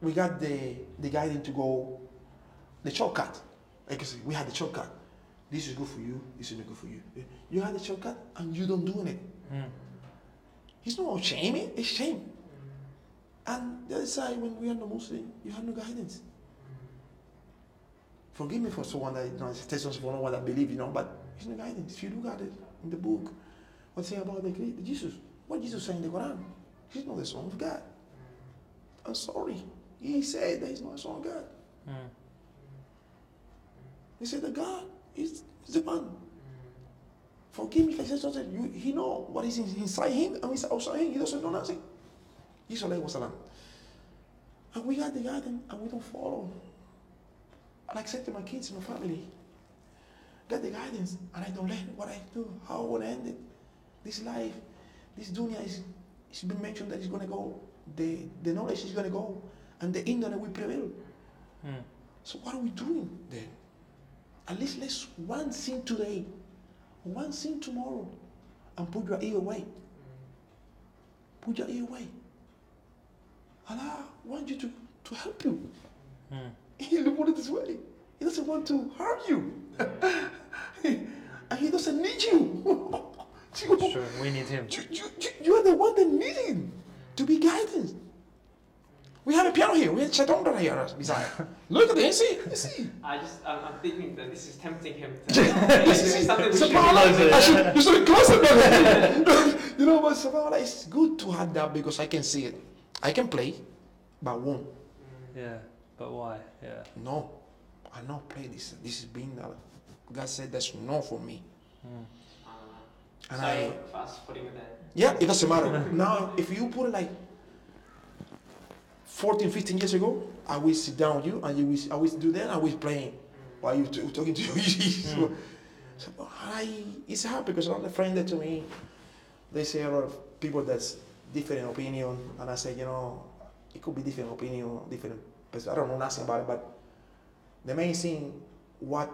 we got the, the guidance to go, the shortcut. Like I said, we had the shortcut. This is good for you, this is not good for you. You had the shortcut and you don't do it. Mm. It's not shaming, it's shame. And the other side, when we are not Muslim, you have no guidance. Forgive me for someone that you know, stations for no one that believe, you know, but it's no guidance. If you look at it in the book, what's say about the Jesus? What Jesus say in the Quran? He's not the son of God. I'm sorry. He said that he's not the son of God. Mm. He said that God is, is the man. Forgive me if I say something. You, he know what is inside him and what's outside him. He doesn't know nothing. Wasalam. And we got the guidance and we don't follow. And I said to my kids and my family. Get the guidance and I don't learn what I do, how I to end it. This life, this dunya is it's been mentioned that it's gonna go, the the knowledge is gonna go, and the internet will prevail. Mm. So what are we doing then? At least let's one sin today, one sin tomorrow, and put your ear away. Put your ear away. Allah wants you to, to help you. Mm. He put it this way. He doesn't want to harm you. <laughs> and he doesn't need you. <laughs> you, It's true. We need him. you, you, you- you are the one that need him to be guided. We have a piano here. We have Chatondra here beside. <laughs> Look at this. See, see. I just, I'm, I'm thinking that this is tempting him to. this is something we should be Subhanallah, doing. I should, you should be closer, brother. you know, but subhanallah, it's good to have that because I can see it. I can play, but won't. Yeah. But why? Yeah. No, I not play this. This is being that God said that's no for me. Mm. And so, I, fast putting it there. yeah, it doesn't matter. <laughs> now, if you put it like 14, 15 years ago, I will sit down with you and you will, I will do that. I will playing while you t- talking to you. <laughs> so, so I, it's hard because a lot of friends that to me, they say a lot of people that's different opinion, and I say, you know, it could be different opinion, different. I don't know nothing about it. But the main thing, what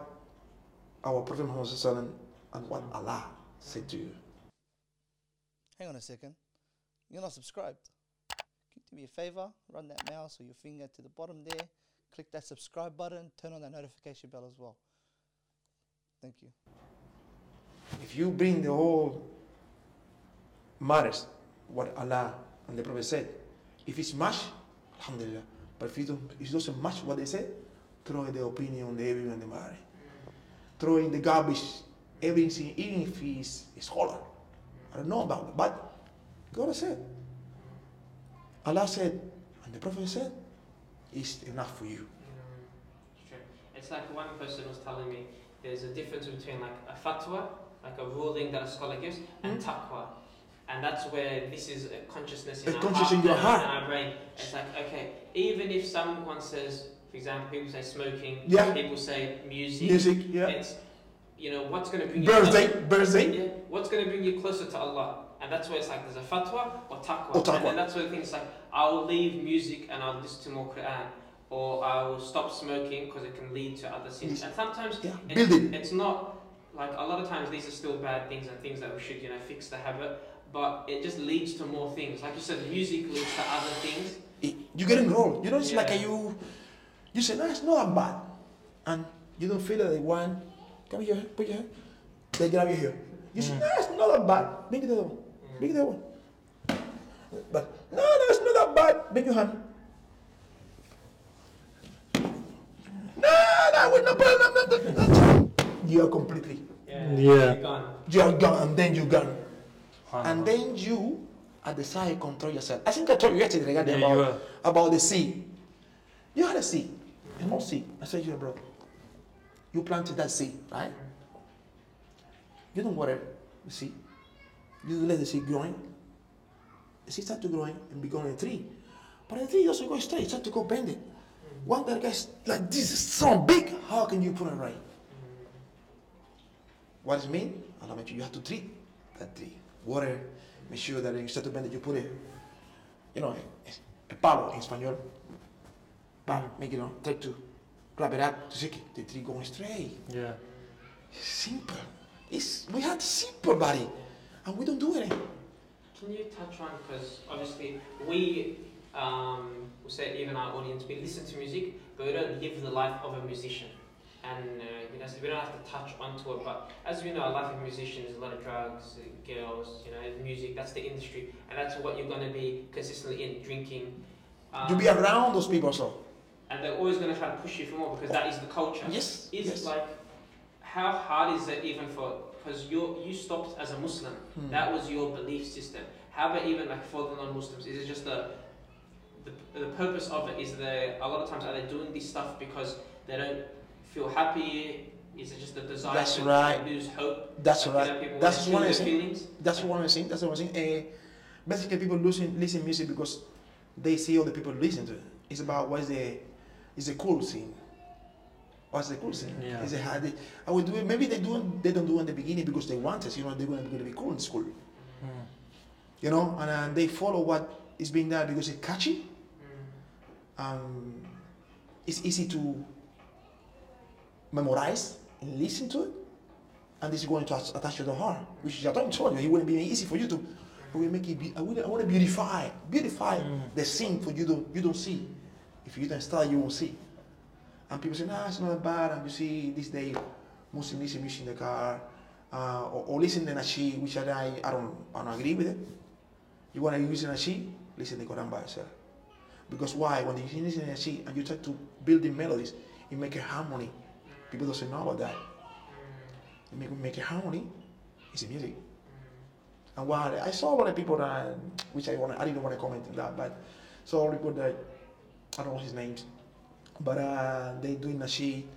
our Prophet Muhammad and what Allah said to you. Hang on a second. You're not subscribed. Can you do me a favor? Run that mouse or your finger to the bottom there. click that subscribe button, turn on that notification bell as well. Thank you. If you bring the whole matters, what Allah and the Prophet said, if it's match, alhamdulillah. But if it, don't, if it doesn't match what they said, throw the opinion of everyone in the matter. Throw in the garbage everything, even if he's a scholar. I don't know about it, but God said. Allah said, and the Prophet said, it's enough for you. Sure. It's like one person was telling me there's a difference between like a fatwa, like a ruling that a scholar gives, and Mm. taqwa. And that's where this is a consciousness in A our conscious heart in your heart. and our brain. It's like, okay, even if someone says, for example, people say smoking, Yeah. people say music, Music, yeah. it's, you know, what's going to bring you Birthday, birthday. yeah, what's going to bring you closer to Allah? And that's where it's like there's a fatwa or taqwa. Or taqwa. And then that's where thing's like, I'll leave music and I'll listen to more Quran. Or I will stop smoking because it can lead to other sins. And sometimes Yeah, it- building. it's not like a lot of times these are still bad things and things that we should, you know, fix the habit. But it just leads to more things. Like you said, music leads to other things. it- you get enrolled. You know, it's like Yeah. a, you, you say, no, it's not that bad. And you don't feel that They want, come here, put your hand. They grab your hair. You say, Mm. no, it's not that bad. Make it the other one. Make it the other one. But, no, no, it's not that bad. Make your hand. No, no, we're not bad. No, no, no, no. You are completely, Yeah. Yeah. You're gone. you are gone, and then you're gone. And then you, at the side, control yourself. I think I told you yesterday regarding Yeah, about, about the seed. You had a seed, a small seed. I said, you bro, you planted that seed, right? You don't water the seed. You let the seed growing. The seed start to growing and become a tree. But the tree doesn't go straight, it start to go bending. One that guy's like this is so big, how can you put it right? What does it mean? Allah make sure you have to treat that tree. Water, make sure that instead of bend it, you put it, you know, a, a palo in Spanish. Pa, make it, you know, try to grab it up to see the tree going straight. Yeah. Simple. It's, we had simple body, and we don't do it. Can you touch on because obviously we um, we say even our audience we listen to music but we don't live the life of a musician and uh, you know so we don't have to touch onto it but as we know a life of a musician is a lot of drugs uh, girls you know music that's the industry and that's what you're going to be consistently in drinking um, You be around those people, so. and they're always going to try to push you for more because that is the culture Yes. is yes. like how hard is it even for because you you stopped as a Muslim Hmm. that was your belief system. How about even like for the non-Muslims? Is it just the the, the purpose of it? Is there a lot of times are they doing this stuff because they don't feel happy? Is it just the desire That's to right. lose hope? That's Like, you right. know, That's what I'm say. feelings. That's what I'm saying. That's what I'm saying. Uh, basically, people listen listen music because they see other people listen to it. It's about what's the is the cool thing. What's the cool thing? Yeah. Is it how they? I will do it. Maybe they do. They don't do it in the beginning because they want us. You know, they're going to be cool in school. Mm. You know, and uh, they follow what is being done because it's catchy. Mm. Um, it's easy to memorize and listen to it, and this is going to attach to the heart, which I told you, it wouldn't be easy for you to. But we make it. Be, I, want, I want to beautify, beautify Mm. the scene for you to you don't see. If you don't start, you won't see. And people say, nah, it's not bad. And you see this day, Muslim listen music in the car, uh, or, or listen to Nashi, which I, I don't I don't agree with it. You want to use Nashi, listen to the Quran by yourself. Because why? When you listen to Nashi and you try to build the melodies, you make a harmony. People doesn't know about that. They make, make a harmony. It's a music. And what I saw a lot of people that, which I want, I didn't want to comment on that, but saw people that I don't know his names, but uh, they doing Nashi,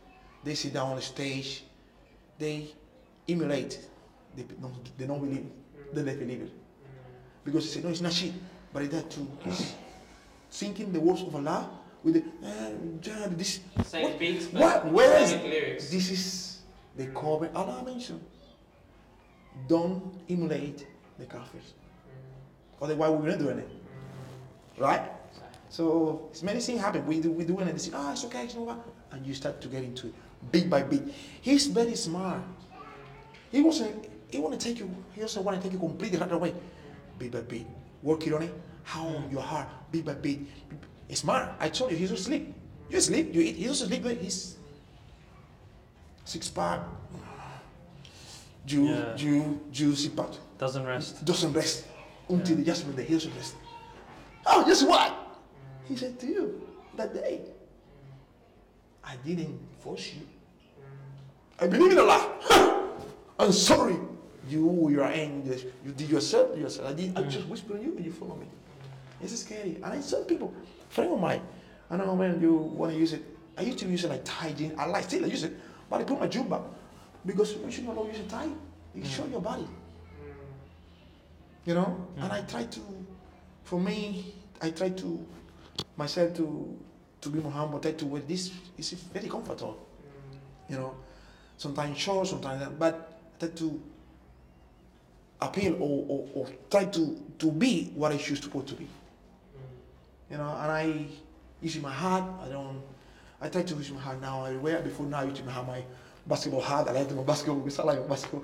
they sit down on the stage, they emulate. They don't, they don't believe they believe it because they say no, it's Nashi, but it's that too. He's singing the words of Allah with the uh, this. Same What- beats, but what- where is- lyrics. This is the cover Allah mentioned. Don't emulate the kafirs. Otherwise, we're not doing it, right? So it's many things happen. We do we do it and they say, ah, it's okay, it's over, and you start to get into it bit by bit. He's very smart. He wasn't. He want to take you. He also want to take you completely right away, bit by bit. Working on it. How your heart, bit by bit. It's smart. I told you, he's asleep. You sleep, you eat. He doesn't sleep. He's six pack, Jew, Yeah. Jew, juicy part. Doesn't rest. Doesn't rest until Yeah. the judgment day. He doesn't rest. Oh, guess what? He said to you that day, I didn't force you. I believe in Allah. <laughs> I'm sorry. You, your angel, you did yourself, yourself. I did. I mm. just whisper on you and you follow me. It's scary. And I tell people, friend of mine, I don't know when you want to use it. I used to use it like tie jeans. I like still I use it, but I put my jumba because you should not use a tie. You show your body. You know, mm. and I try to, for me, I try to myself to to be more humble. Try to wear this. It's very comfortable. You know, sometimes short, sometimes that, but I try to appeal or, or, or try to to be what I choose to put to be. You know, and I use my hat. I don't. I try to use my hat now. I wear it before now. I used to have my basketball hat. I like my basketball because I like basketball.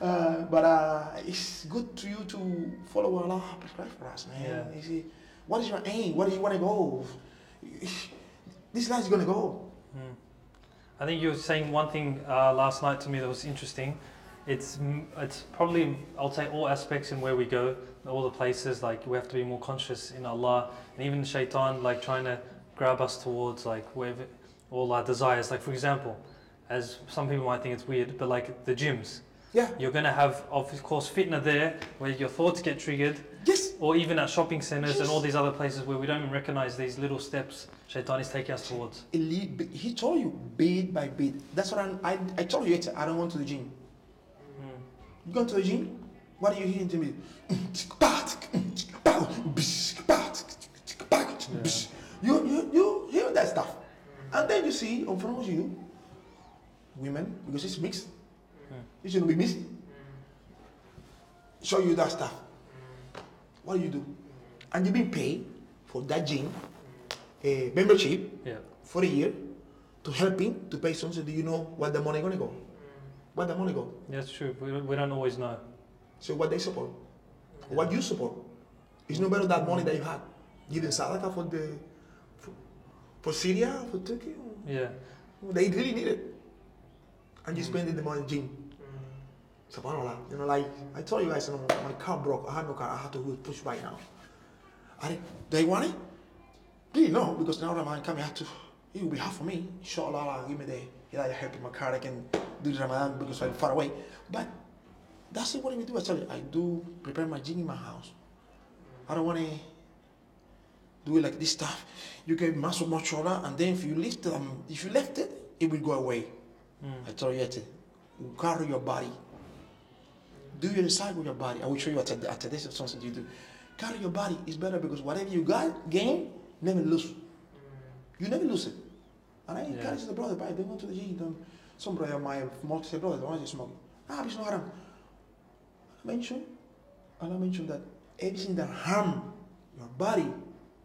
Uh, but uh, it's good to you to follow what Allah prescribed for us, man. Yeah. You see, what is your aim? Where do you want to go? This life is gonna go. Mm. I think you were saying one thing uh, last night to me that was interesting. It's it's probably I'll say all aspects in where we go, all the places like we have to be more conscious in Allah, and even Shaitan like trying to grab us towards like wherever all our desires. Like for example, as some people might think it's weird, but like the gyms, Yeah. you're gonna have of course fitna there where your thoughts get triggered, Yes. or even at shopping centers and all these other places where we don't even recognize these little steps Shaitan is taking us towards. He told you bit by bit. That's what I'm, I I told you. I don't want to the gym. Mm. You go to the gym. What are you hearing to me? You, you, you hear that stuff. And then you see in front of you women, because it's mixed. Hmm. It shouldn't be mixed. Show you that stuff. What do you do? And you've been paid for that gym, a membership Yeah. for a year to help him to pay something. Do you know where the money gonna go? Where the money go? That's true. We don't, we don't always know. So what they support, what you support, is no better that money that you had. given sadaqah for the for, for Syria, for Turkey, Yeah. they really need it, and you mm. spending the money in gym. Mm. Subhanallah, you know, like I told you guys, you know, my car broke. I had no car. I had to push by now. I they want it? Really no, because now Ramadan coming, I have to. It will be hard for me. Inshallah, Allah give me the you know, help in my car. I can do the Ramadan because I'm far away. But that's what we do. I tell you, I do prepare my gym in my house. I don't want to do it like this stuff. You get muscle much and then if you lift them, if you left it, it will go away. I told you, yet, you carry your body. Do your side with your body. I will show you after, after this something you do. Carry your body is better because whatever you got, gain, never lose. You never lose it. And I Yeah. encourage the brother, but don't go to the gym. Some brother of mine say, brother, don't want to smoke. Ah, it's not haram. I mentioned, I mentioned that everything that harm your body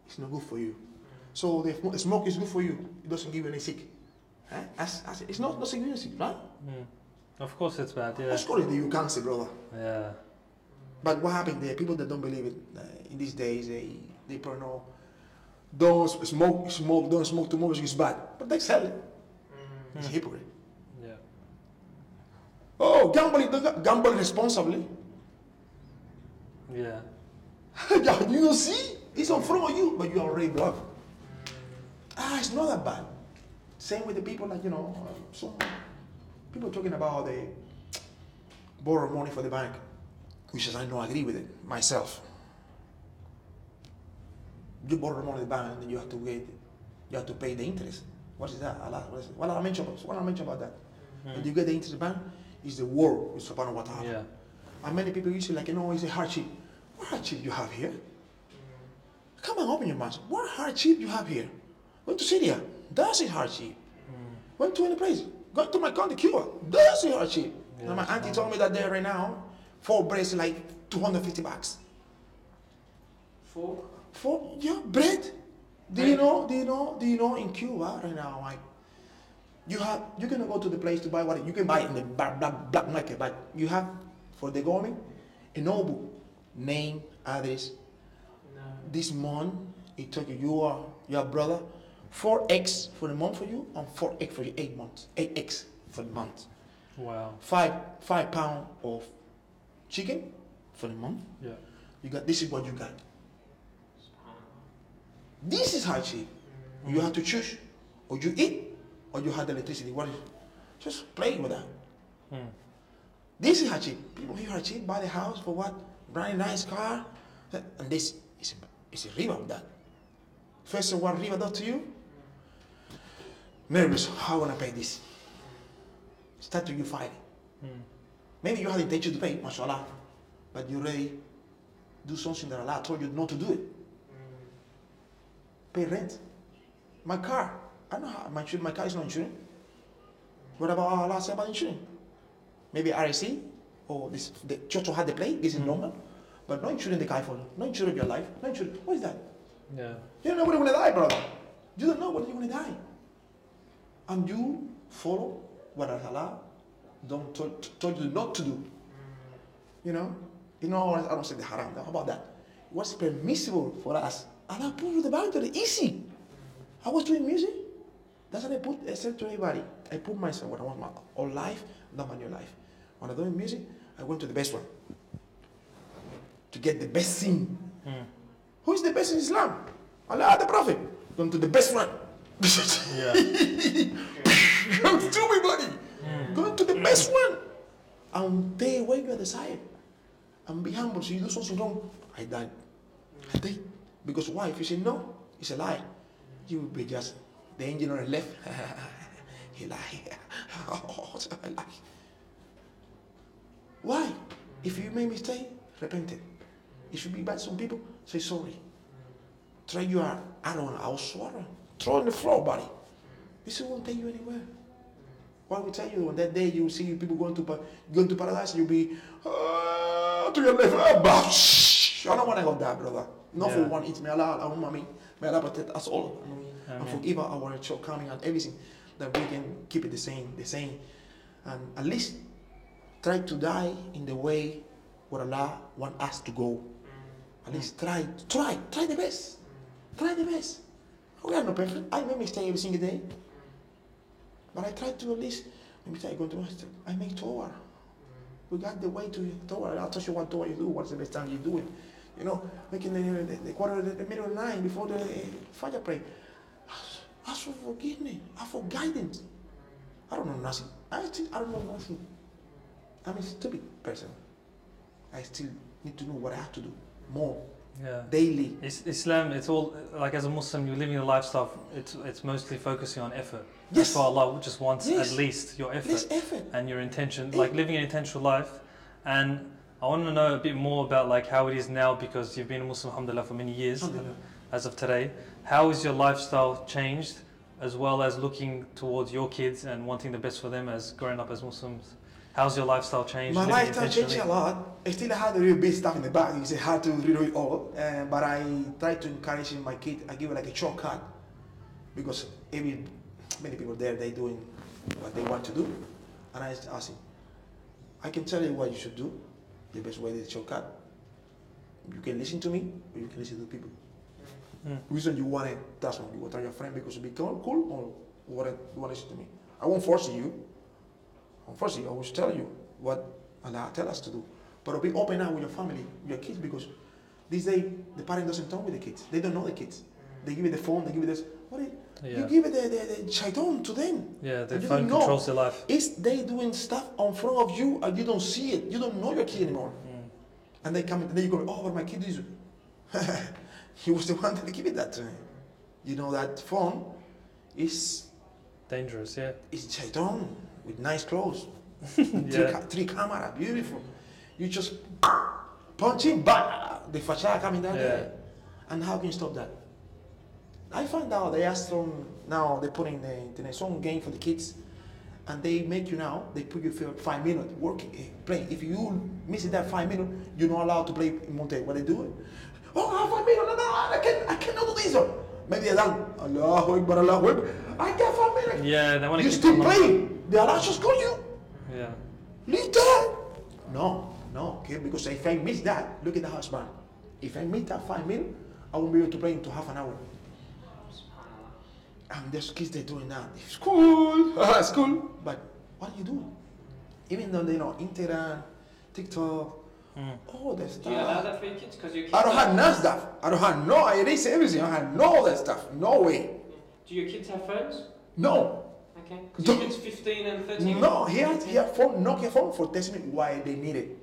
is not good for you. So the smoke is good for you. It doesn't give you any sick. Huh? That's, that's, it's not doesn't give you sick, right? Mm. Of course it's bad. Yeah. Of course, you cancer, brother. Yeah. But what happened there? People that don't believe it uh, in these days, they they probably know. Don't smoke, smoke, don't smoke too much. It's bad, but they sell it. It's a hypocrite. Yeah. Oh, gambling, gamble responsibly. Yeah. <laughs> You don't see? It's in front of you, but you already blocked. Ah, it's not that bad. Same with the people like you know, uh, some people talking about they borrow money for the bank, which is I don't agree with it myself. You borrow money the bank, and then you have to get, you have to pay the interest. What is that? Allah, what is it? What I mention about? What I mention about that? And you get the interest bank is the war with Subhanahu wa Taala. Yeah. And many people usually like, you know, it's a hardship. What hardship you have here? Come on, open your mouth. What hardship you have here? Went to Syria. That's a hardship. Went to any place. Go to my country, Cuba. That's a hardship. Yeah, and my auntie told me that there right now, four bread is like 250 bucks. Four. For yeah, bread. Do you know? Do you know? Do you know? In Cuba right now, like you have, you can go to the place to buy what you can buy in the black, black, black market, but you have for the government a notebook, name, address. No. This month, it took you, you are your brother, four eggs for the month for you, and four eggs for your eight months. Eight eggs for the month. Wow. Five five pound of chicken for the month. Yeah. You got this is what you got. This is hardship. You have to choose, or you eat, or you have the electricity. What is? Just play with that. Hmm. This is hardship. People here hardship buy the house for what? Brand nice car, and this is is a riba of that. First of what riba does to you? Nervous. How am I gonna pay this? Start to you fighting. Hmm. Maybe you had the intention to pay, mashallah, but you already do something that Allah told you not to do it. Pay rent. My car, I know how my, my car is not insured. What about Allah say about insurance? Maybe RSC or this the church have the play, this is Mm. normal. But not insuring the car for you, not insuring your life, not insuring what is that? Yeah. You don't know when you're gonna die, brother. You don't know when you're gonna die. And you follow what Allah don't told, told you not to do. You know? You know, I don't say the haram. How about that? What's permissible for us? Allah put you the boundary easy. I was doing music. That's what I put. I said to everybody, I put myself what I want my whole life, not my new life. When I'm doing music, I went to the best one to get the best thing. Hmm. Who is the best in Islam? Allah, the Prophet. Going to the best one. <laughs> Yeah. Go to everybody. Hmm. Go to the best one. And they you are the side. And be humble. So you do something wrong. I died. I died. Because why? If you say no, it's a lie. You will be just the engine on the left. <laughs> he lied. <laughs> oh, I lie. Why? If you make mistake, repent it. If you be bad some people, say sorry. Try your are, I don't know, I'll swallow. Throw on the floor, buddy. This won't take you anywhere. Why we tell you on that day you see people going to going to paradise, you'll be uh, to your left. Uh, shh. I don't want to go there, brother. Not for Yeah. one eat. May Allah, Allah, mommy, may Allah protect us all and forgive our shortcoming and everything that we can keep it the same, the same, and at least try to die in the way what Allah want us to go. At least try, try, try the best. Try the best. We are not perfect. I make mistake every single day. But I try to at least, maybe try going to master. I make tawbah. We got the way to tawbah. I'll tell you what tawbah you do. What's the best time you do it? You know, making the, the, the quarter, the, the middle of the night before the uh, Fajr pray. Ask, ask for forgiveness. Ask for guidance. I don't know nothing. I still, I don't know nothing. I'm a stupid person. I still need to know what I have to do more Yeah. daily. Is- Islam, it's all like as a Muslim, you're living a lifestyle. It's it's mostly focusing on effort. Yes. That's why Allah just wants Yes. at least your effort effort. and your intention, Eh. like living an intentional life. And I want to know a bit more about like how it is now because you've been a Muslim, alhamdulillah, for many years. Alhamdulillah. As of today, how is your lifestyle changed, as well as looking towards your kids and wanting the best for them as growing up as Muslims? How's your lifestyle changed? My lifestyle changed a lot. I still have the real big stuff in the back. It's hard to read it all. Uh, but I try to encourage my kid. I give it like a shortcut because every many people there they doing what they want to do, and I ask him. I can tell you what you should do. The best way is shortcut. You can listen to me, or you can listen to people. Mm. Reason you want it, that's one. You want to tell your friend because you become cool, or you you want to listen to me. I won't force you. Force. I will tell you what Allah tell us to do. But be open now with your family, with your kids, because these days the parent doesn't talk with the kids. They don't know the kids. They give it the phone. They give it this. What is, Yeah. You give it the, the, the shaitan to them. Yeah, the phone don't know. controls their life. It's they doing stuff in front of you and you don't see it. You don't know your kid anymore. Mm. And they come and then you go, oh, what my kid is. <laughs> he was the one that gave it that to him. You know that phone is Dangerous, yeah. is shaitan with nice clothes. <laughs> three, yeah. ca- three camera, beautiful. You just punching, bah, the fachada coming down there. And how can you stop that? I found out they asked some now they put in the internet some game for the kids, and they make you now they put you for five minutes working eh, playing. If you miss that five minutes, you're not allowed to play in Monte. What they do it? Oh, I five minutes. No, no, I can I cannot do this. Maybe they're done. Allahu Akbar, Allahu Akbar. I got five minutes. Yeah, they want to You keep still on- playing? The Allah just call you. Yeah. Leave that. No, no, okay, because if I miss that, look at the husband. If I miss that five minutes, I won't be able to play into half an hour. And there's kids they're doing that. School, <laughs> uh, school. But what do you do? Even though they know Instagram, TikTok, Mm. all that Do you allow stuff. that for your kids? Because your kids I don't have none stuff. I don't have no. I erase everything. I have no all that stuff. No way. Do your kids have phones? No. Okay. Because your kids 15 and 13? No. He has he has phone Nokia phone for testing why they need it. Mm,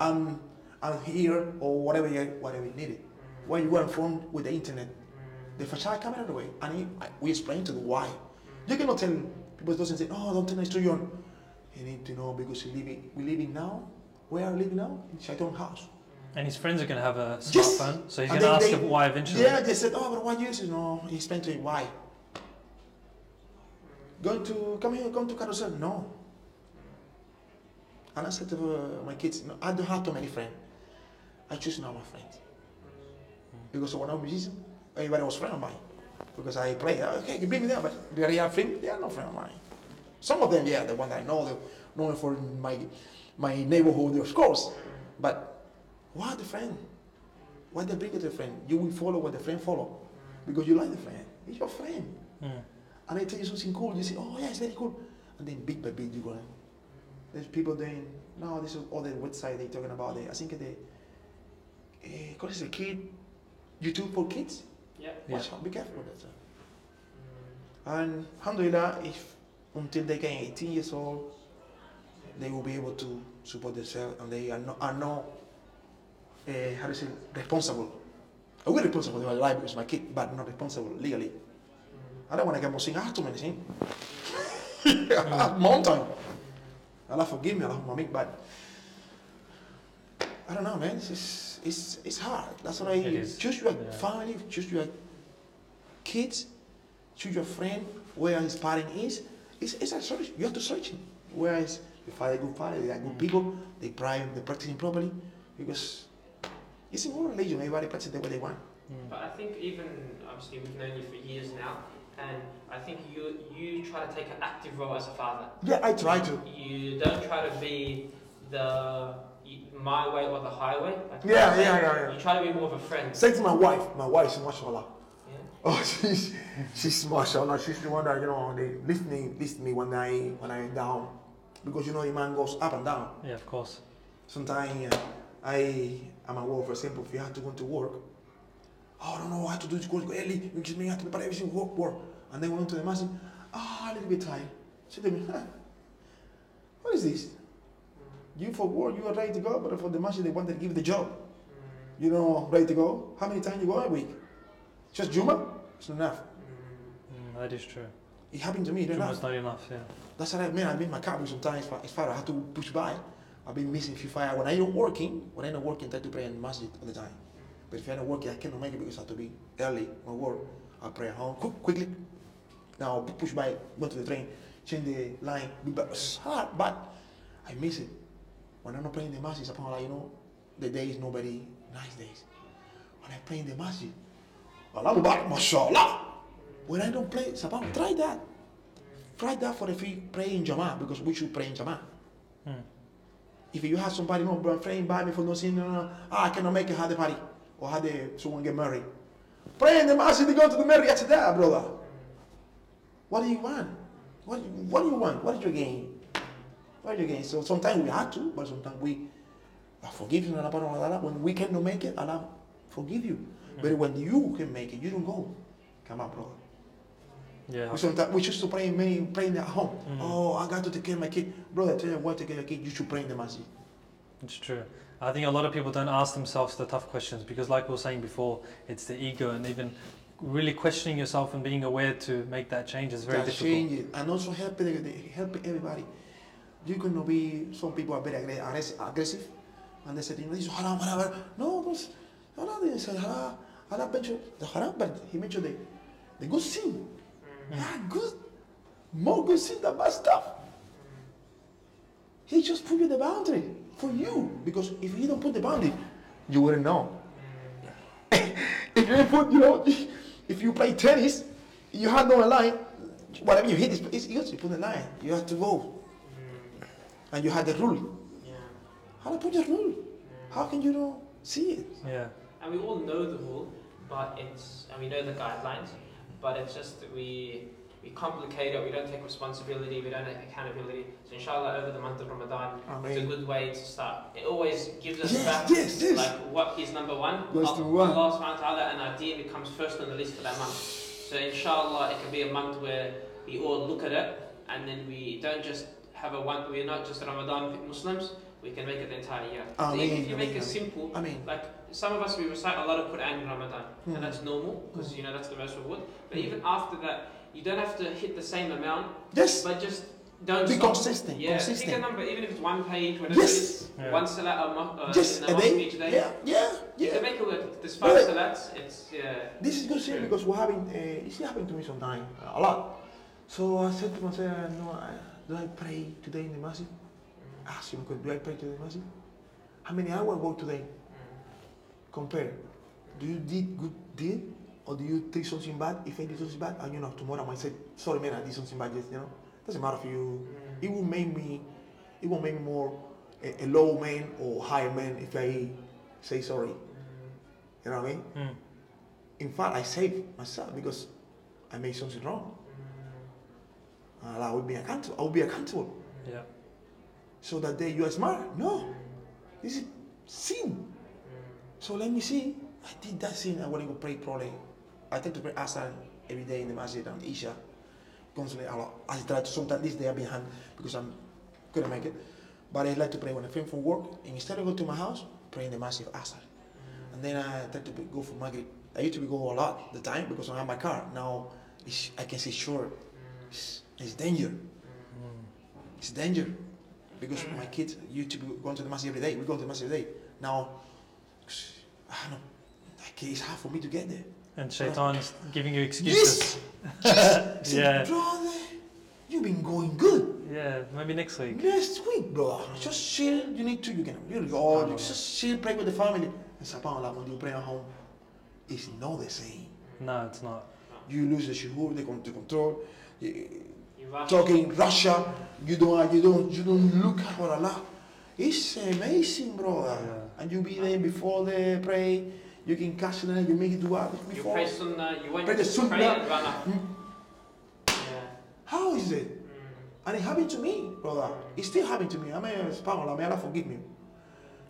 I'm I'm here or whatever you whatever you need it. mm, When you go on phone with the internet, mm, the flashlight camera away, and he, I, we explain to the why. mm. You cannot tell people doesn't say, oh, don't tell me to you. You need to know because we living we living now. Where are we living now? In Shaitan house. And his friends are going to have a Yes. smartphone, so he's going to ask they- him why eventually. Yeah, they said, oh, but why use it? No, he explained to him why. Going to come here, come to carousel? No. And I said to uh, my kids, no, I don't have too many friends. I choose now my friends. Because when I'm musician, everybody was friend of mine. Because I play, okay, you bring me there, but they are friend, they are not friend of mine. Some of them, yeah, the one I know, they know for my my neighborhood, of course. But why the friend? Why they bring to a friend? You will follow what the friend follow. Because you like the friend. It's your friend. Mm. And they tell you something cool, you say, oh yeah, it's very cool. And then bit by bit you go, there's people doing, no, this is all the website they're talking about. They, I think they, because it's a kid, YouTube for kids? Yeah. Watch out, be careful with that. sir. And alhamdulillah, if until they get 18 years old, they will be able to support themselves and they are not, are not uh, how to say, responsible. I will responsible in my life because my kid, but not responsible legally. Mm, I don't want to get more sing. I have too many sing. I have mountain. Allah forgive me, Allah make but I don't know, man. It's just, it's it's hard. That's why I choose your Yeah. family, choose your kids, choose your friend, where his parent is. It's, it's a search. You have to search him. Where is your father good father? They are good people. They pray, they practicing properly because it's in all religion. Everybody practices the way they want. Mm. But I think even obviously we've known you for years now, and I think you you try to take an active role as a father. Yeah, I try to. You don't try to be the my way or the highway. Like Yeah, yeah, yeah, yeah. You try to be more of a friend. Say to my wife, my wife, mashallah. Yeah. Oh, <laughs> she's she's mashallah. She's the one that you know they listening listen me when I when I'm down, because you know the man goes up and down. Yeah, of course. Sometimes uh, I am at work. For example, if you have to go to work, oh, I don't know what to do. To go early. You just me have to prepare everything work work, and then went to the masjid. Ah, a little bit tired. She tell me, huh, what is this? You for work, you are ready to go, but for the masjid they wanted to give you the job. You know, ready to go. How many times you go a week? Just Juma? It's not enough. mm, that is true. It happened to me. It's Juma's enough. not enough, yeah. That's what I mean. I mean, my car sometimes if I- if I have to push by. I've been missing few Fajr. When I'm not working, when I'm not working, I try to pray in masjid all the time. But if I'm not working, I cannot make it because I have to be early my work. I pray at home quick, quickly. Now push by, go to the train, change the line. be back. It's hard, but I miss it. When I'm not playing the masjid, upon like, you know, the days nobody nice days. When I pray in the masjid, Allah Mubarak, mashallah. When I don't pray, Sabah, try that. Try that for if we pray in Jama'ah, because we should pray in Jama'ah. Mm. If you have somebody, no, bro, praying by me for no sin, no, no, ah, I cannot make it, have the party, or have the, someone get married. Pray in the masjid, they go to the marriage, that's there, brother. What do you want? What, what do you want? What is your gain? What is your gain? So sometimes we have to, but sometimes we are forgiven Allah subhanahu wa. When we cannot make it, Allah forgive you. But when you can make it, you don't go. Come on, brother. Yeah. We sometimes we choose to pray many praying at home. Mm. Oh, I got to take care of my kid. Brother, tell you what, take care of your kid. You should pray in the masjid. It's true. I think a lot of people don't ask themselves the tough questions because, like we were saying before, it's the ego and even really questioning yourself and being aware to make that change is very That difficult. change it. And also help it- help everybody. You cannot be. Some people are very aggre- aggressive, and they say, "You know, this is haram, haram, haram." No, those haram. They say haram. Allah mentioned the haram, but He mentioned the the good sin. mm, Yeah, good. More good sin than bad stuff. He just put you the boundary for you because if He don't put the boundary, you wouldn't know. <laughs> if you put, you know, if you play tennis, you have no line. Whatever you hit, is it's yours. You put the line. You have to go, mm, and you have the rule. yeah. How to put your rule? mm. How can you not see it? Yeah. And we all know the rule, but it's and we know the guidelines, but it's just that we we complicate it. We don't take responsibility. We don't take accountability. So inshallah, over the month of Ramadan, it's a good way to start. It always gives us Yes, back yes, yes. like what is number one. Goes Al- to one. Allah subhanahu wa ta'ala and our deen becomes first on the list for that month. So inshallah, it can be a month where we all look at it and then we don't just have a one. We're not just Ramadan Muslims. We can make it the entire year. So Ameen, even if you make ameen, it simple, I mean, like some of us we recite a lot of Quran in Ramadan, Mhm. and that's normal because you know that's the most reward. But Mhm. even after that, you don't have to hit the same amount, yes, but just don't be stop. consistent, Yeah, pick a consistent. number, even if it's one page, whatever it is. Yes, Yeah. One salat a month, uh, just in a day. each day. Yeah, yeah, You can yeah. make it work. There's five Right. salats. It's yeah. This is good shit because what happened, uh, it's happened to me sometimes, a lot. So I said to myself, no, I, do I pray today in the masjid? Ask him, do I pray today in the masjid? How many hours I work today? Compare. Do you did good deed or do you take something bad? If I did something bad, and you know tomorrow I might say, sorry man, I did something bad. Just you know, doesn't matter if you. Mm. It will make me, it will make me more a, a low man or higher man if I say sorry. Mm. You know what I mean? Mm. In fact, I save myself because I made something wrong. Mm. And I will be accountable. I will be accountable. Yeah. So that day you are smart. No, this is sin. So let me see. I did that sin. I want to go pray probably. I tend to pray Asr every day in the masjid and Isha. Constantly a lot. I try to sometimes this day I behind because I'm couldn't make it. But I like to pray when I finish from work. And instead of go to my house, pray in the masjid Asr. And then I try to go for Maghrib. I used to go a lot the time because I have my car. Now I can say sure. It's, it's danger. Mm. It's danger. Because my kids used to be going to the masjid every day. We go to the masjid every day. Now, I don't know. It's hard for me to get there. And Shaitan's giving you excuses. Yes! Say, <laughs> Yeah. Brother, you've been going good. Yeah, maybe next week. Next week, bro. Just chill. You need to. You can. You go. You just chill. Pray with the family. And subhanallah, when you pray at home, it's not the same. No, it's not. You lose the khushu, the, the control. You, You talking Russia, you don't, you don't, you don't look at Allah. It's amazing, brother. Yeah. And you be there before the pray. You can catch it, you make it dua You before. pray sunnah. You want Pray the sunnah. and run up. Mm. Yeah. How is it? Mm. And it happened to me, brother. It still happened to me. I mean, subhanallah, may Allah forgive me.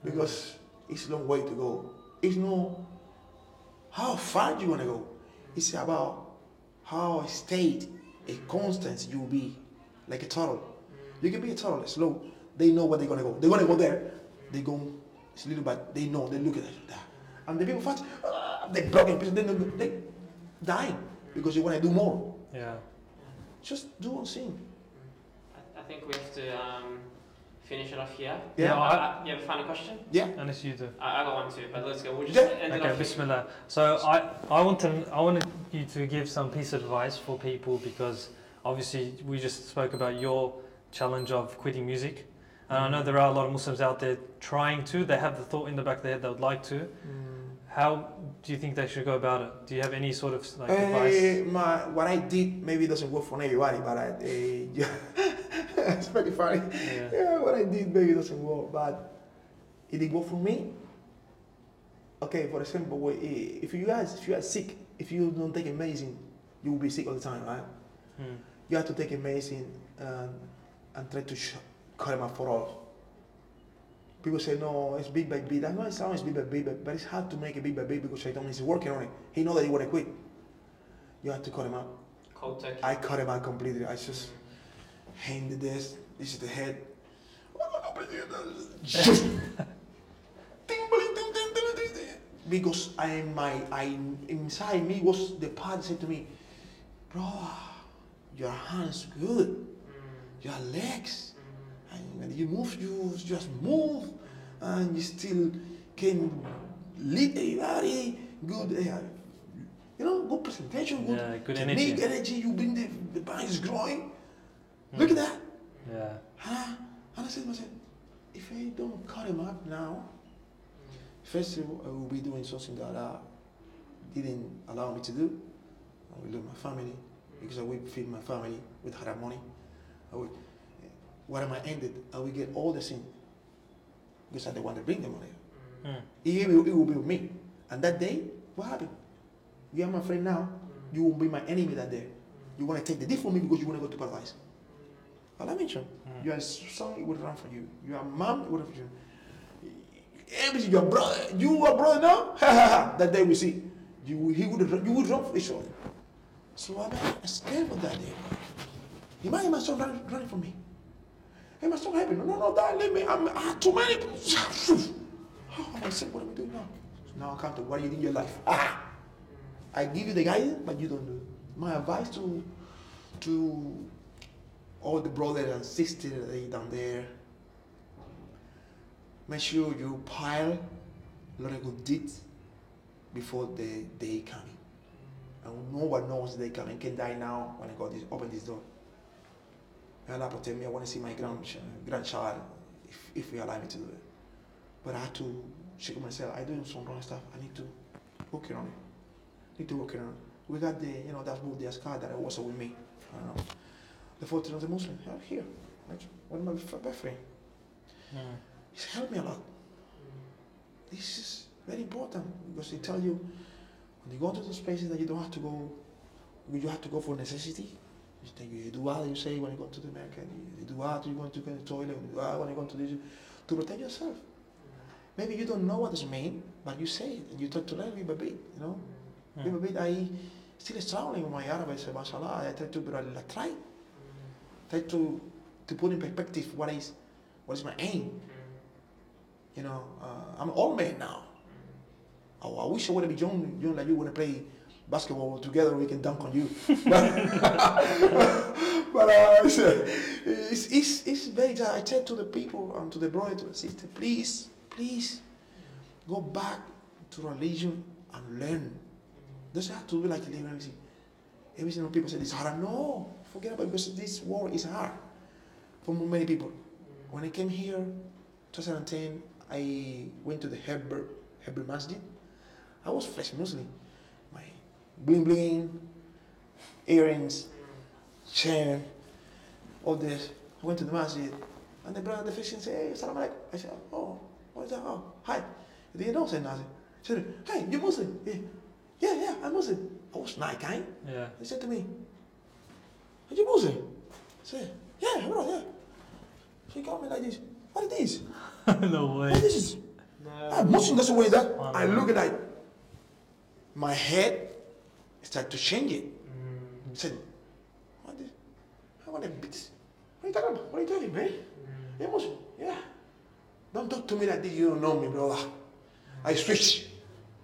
Because it's a long way to go. It's no how far do you want to go. It's about how a state, a constant you will be, like a turtle. You can be a turtle, slow. They know where they're gonna go. They're gonna go there. They go. It's a little bit. They know. They look at it. And the people fast. Uh, they broken pieces. They they dying because you want to do more. Yeah. Just do one thing. I, I think we have to um, finish it off here. Yeah, Uh, I- uh, you have a final question? Yeah. Unless you do. I, I got one too, but let's go. We'll just Yeah. end it Okay, off. here. Bismillah. So I, I want to, I wanted you to give some piece of advice for people because obviously we just spoke about your challenge of quitting music, and I know there are a lot of Muslims out there trying to. They have the thought in the back of their head they would like to. How do you think they should go about it? Do you have any sort of like advice? Eh, my what I did maybe doesn't work for everybody, but I, <laughs> yeah, it's pretty funny. Yeah. Yeah, what I did maybe doesn't work, but it did work for me. Okay, for example, eh, if you guys if you are sick, if you don't take a medicine, you will be sick all the time, right? Hmm. You have to take a medicine and, and try to sh- cut them out for all. People say no, it's bit by bit. I know it sounds bit by bit, but it's hard to make a bit by bit because Shaitan is working on it. He know that he want to quit. You have to cut him out. Cold turkey. I cut him out completely. I just handed this. This is the head. Just because I my I inside me was the part that said to me, bro, your hands good, Mm, your legs, and when you move, you just move, and you still can lead a very Good, uh, you know, good presentation, good Yeah, good technique, energy. energy. You bring the the band is growing. Hmm. Look at that. Yeah. Huh? And I said to myself, if I don't cut him up now, first of all, I will be doing something that I didn't allow me to do. I will lose my family because I will feed my family with haram money. I will, what am I ended? I will get all the sin because I'm the one that bring the money. Hmm. It will, it will be with me. And that day, what happened? You are my friend now. You will be my enemy that day. You want to take the deed from me because you want to go to paradise. But I mentioned, Mm. your son it would run for you. Your mom it would run for you. Everything, your brother, you are brother now. <laughs> that day we see, you he would run- you would run for each other. So I'm scared of that day. Imagine my son running, running from me. Hey, my son, help me. No, no, no, dad, leave me. I'm I too many. Oh, I said, what am I doing now? So now I come to what you do in your life. Ah, I give you the guidance, but you don't do it. My advice to to all the brothers and sisters down there, make sure you pile a lot of good deeds before the day coming. And no one knows the day coming. Can die now when I got this open this door. And protect me. I want to see my grand grandchild if, if you allow me to do it. But I had to check myself. I doing some wrong stuff. I need to work on it. Need to work on it. We got the you know that book, the scar that was with me. Know. The photo of the Muslim yeah, here. Like, One of my best friend. Mm. He's helped me a lot. This is very important because they tell you when you go to those places that you don't have to go, you have to go for necessity. You take you do what you say when you go to the America. You do what you want to go to the toilet. You do what when you go to this to protect yourself. Maybe you don't know what this mean, but you say it and you talk to them bit by bit. You know, Mm. bit by bit. I still struggling with my Arabic. So, mashallah, I try to, but I try, try to to put in perspective what is what is my aim. You know, uh, I'm an old man now. I, I wish I would have been young, young like you want to play basketball together. We can dunk on you. but <laughs> but uh, it's, uh, it's, it's, it's very. I tell to the people and to the brother, to the sister, please, please, go back to religion and learn. Doesn't have to be like living everything. Every single people say it's hard. No, forget about it because this war is hard for many people. When I came here, 2010, I went to the Hebrew, Hebrew Masjid. I was fresh Muslim. My bling bling, earrings, chain, all this. I went to the masjid. And the brother, the Christian said, hey, salam alaikum. I said, oh, what is that? Oh, hi. They didn't know say nothing. I said, hey, you Muslim? Yeah, yeah, yeah, I'm Muslim. I was nice kind. Yeah. They said to me, Are you Muslim? I said, Yeah, bro, yeah. She called me like this. What is this? <laughs> no What way. is this? No. Ah, Muslim doesn't wear that. I look at like my head started to change it. I said, What I want to beat this. What are you talking about? What are you talking, man? You're Muslim? Yeah. Don't talk to me like this. You don't know me, brother. I switch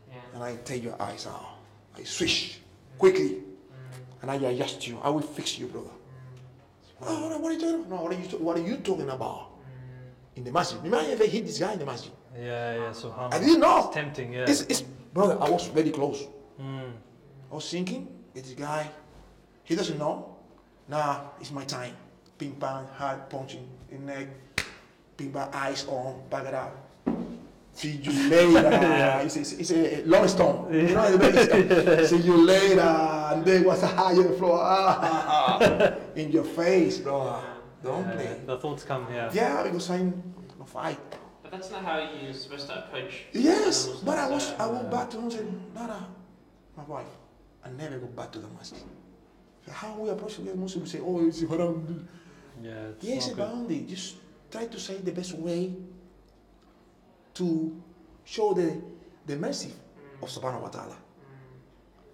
Yeah. and I take your eyes out. I switch quickly mm. and I adjust you. I will fix you, brother. Mm. Oh, what are you talking about? No, what are you, what are you talking about? In the masjid. Imagine if I hit this guy in the masjid. Yeah, yeah, subhanAllah. I didn't know. It's tempting, yeah. It's, it's, brother, I was very close. I was thinking, this guy, he doesn't know. Nah, it's my time. Ping pong, hard punching in neck, ping pong, eyes on, back it up. See you <laughs> later. it's, it's, it's a long stone. You know, the big stone. See you later. And then what's a higher floor? Ah, ah, <laughs> ah. in your face, bro. Don't Yeah, play. The thoughts come, yeah. Yeah, because I'm no fight. But that's not how you're supposed to approach. Yes, but I was I went back to him and said, Nana, my wife, I never go back to the mosque. How we approach the Muslim, we say, oh, it's haram. Yeah, it's Yes, not a good. boundary. Just try to say the best way to show the the mercy of Subhanahu wa Taala.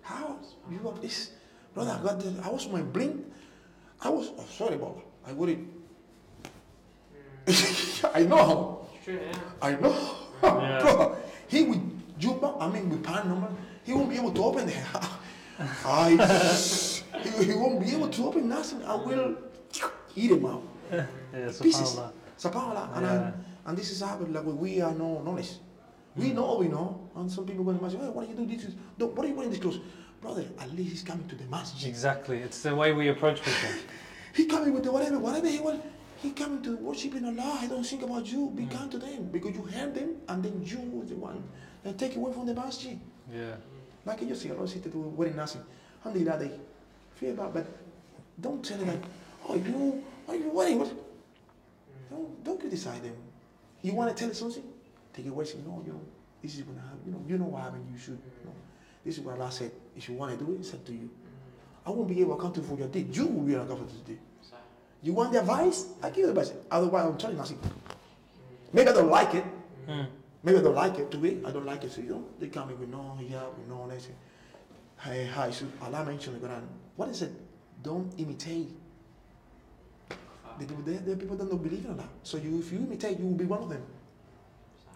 How you have this, brother? I got the, I was my blink. I was oh, sorry, Bob. I wouldn't. <laughs> I know. It's true, yeah. I know. Yeah. <laughs> Bro, he would jump up, I mean, with pan number, he won't be able to open the <laughs> it. I, he, he won't be able to open nothing. I will eat him out. <laughs> Yeah, Pieces. subhanAllah. And, Yeah. I, and this is happening like we are no knowledge. We Mm. know we know. And some people going to imagine, hey, what are you doing? This is, don't, what are you wearing this clothes? Brother, at least he's coming to the masjid. Exactly. It's the way we approach people. <laughs> He coming with the whatever, whatever he want. He coming to worshiping Allah. I don't think about you. Be Mm. kind to them because you help them, and then you the one that take away from the masjid. Yeah. Like you see, a lot of sisters do wearing nothing. Alhamdulillah, they feel bad, but don't tell them like, oh, you, are you wearing what? Don't, don't criticize them. You want to tell them something? Take it away. Say, no, you know, this is gonna happen. You know, you know what happened. You should. You know, this is what Allah said. If you want to do it, it's up to you. I won't be able to account for your deed. You will be accountable for the deed. So, You want the advice? I give you the advice. Otherwise, I'm telling you. Maybe I don't like it. Mm. Maybe I don't like it. To me, I don't like it. So you know, they come in with no hijab, with no let's say, hey, hi. So Allah mentioned the Quran. What is it? Don't imitate. The people, there, there are people that don't believe in Allah. So you, if you imitate, you will be one of them.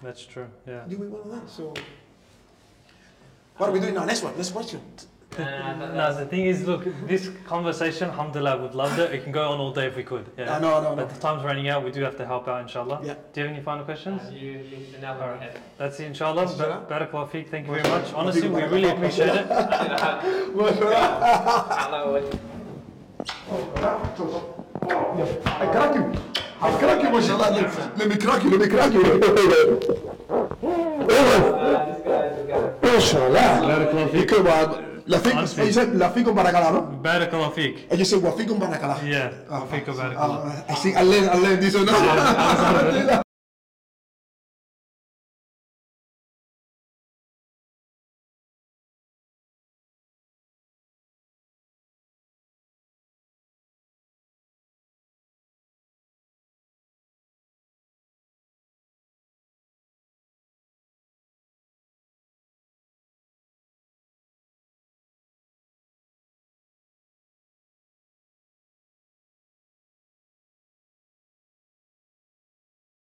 That's true. Yeah. You will be one of them. So what are we doing now? Next one. Next question. Uh, No, the thing is, look, this conversation, alhamdulillah, we've loved it. It can go on all day if we could. Yeah. Yeah. no, no, no. But the time's running out. We do have to help out, inshallah. Yeah. Do you have any final questions? uh, you hit the nail Alright. That's it, inshallah. Inshallah. Ba- Barakallah feek. Thank you very much. Honestly, we really appreciate it. I did a hug. Allah would- I crack you. I crack you, mashallah. Let, let me crack you. Let me crack you. This guy, this guy. Mashallah. Barakallah You feek. could, uh, la fico, Honestly. you said la fico barakallah, no? Barakallah feek. And you said wa fico barakallah. Yeah. Ah, Fico ah, barakallah. ah, I think I learned, I learned this one.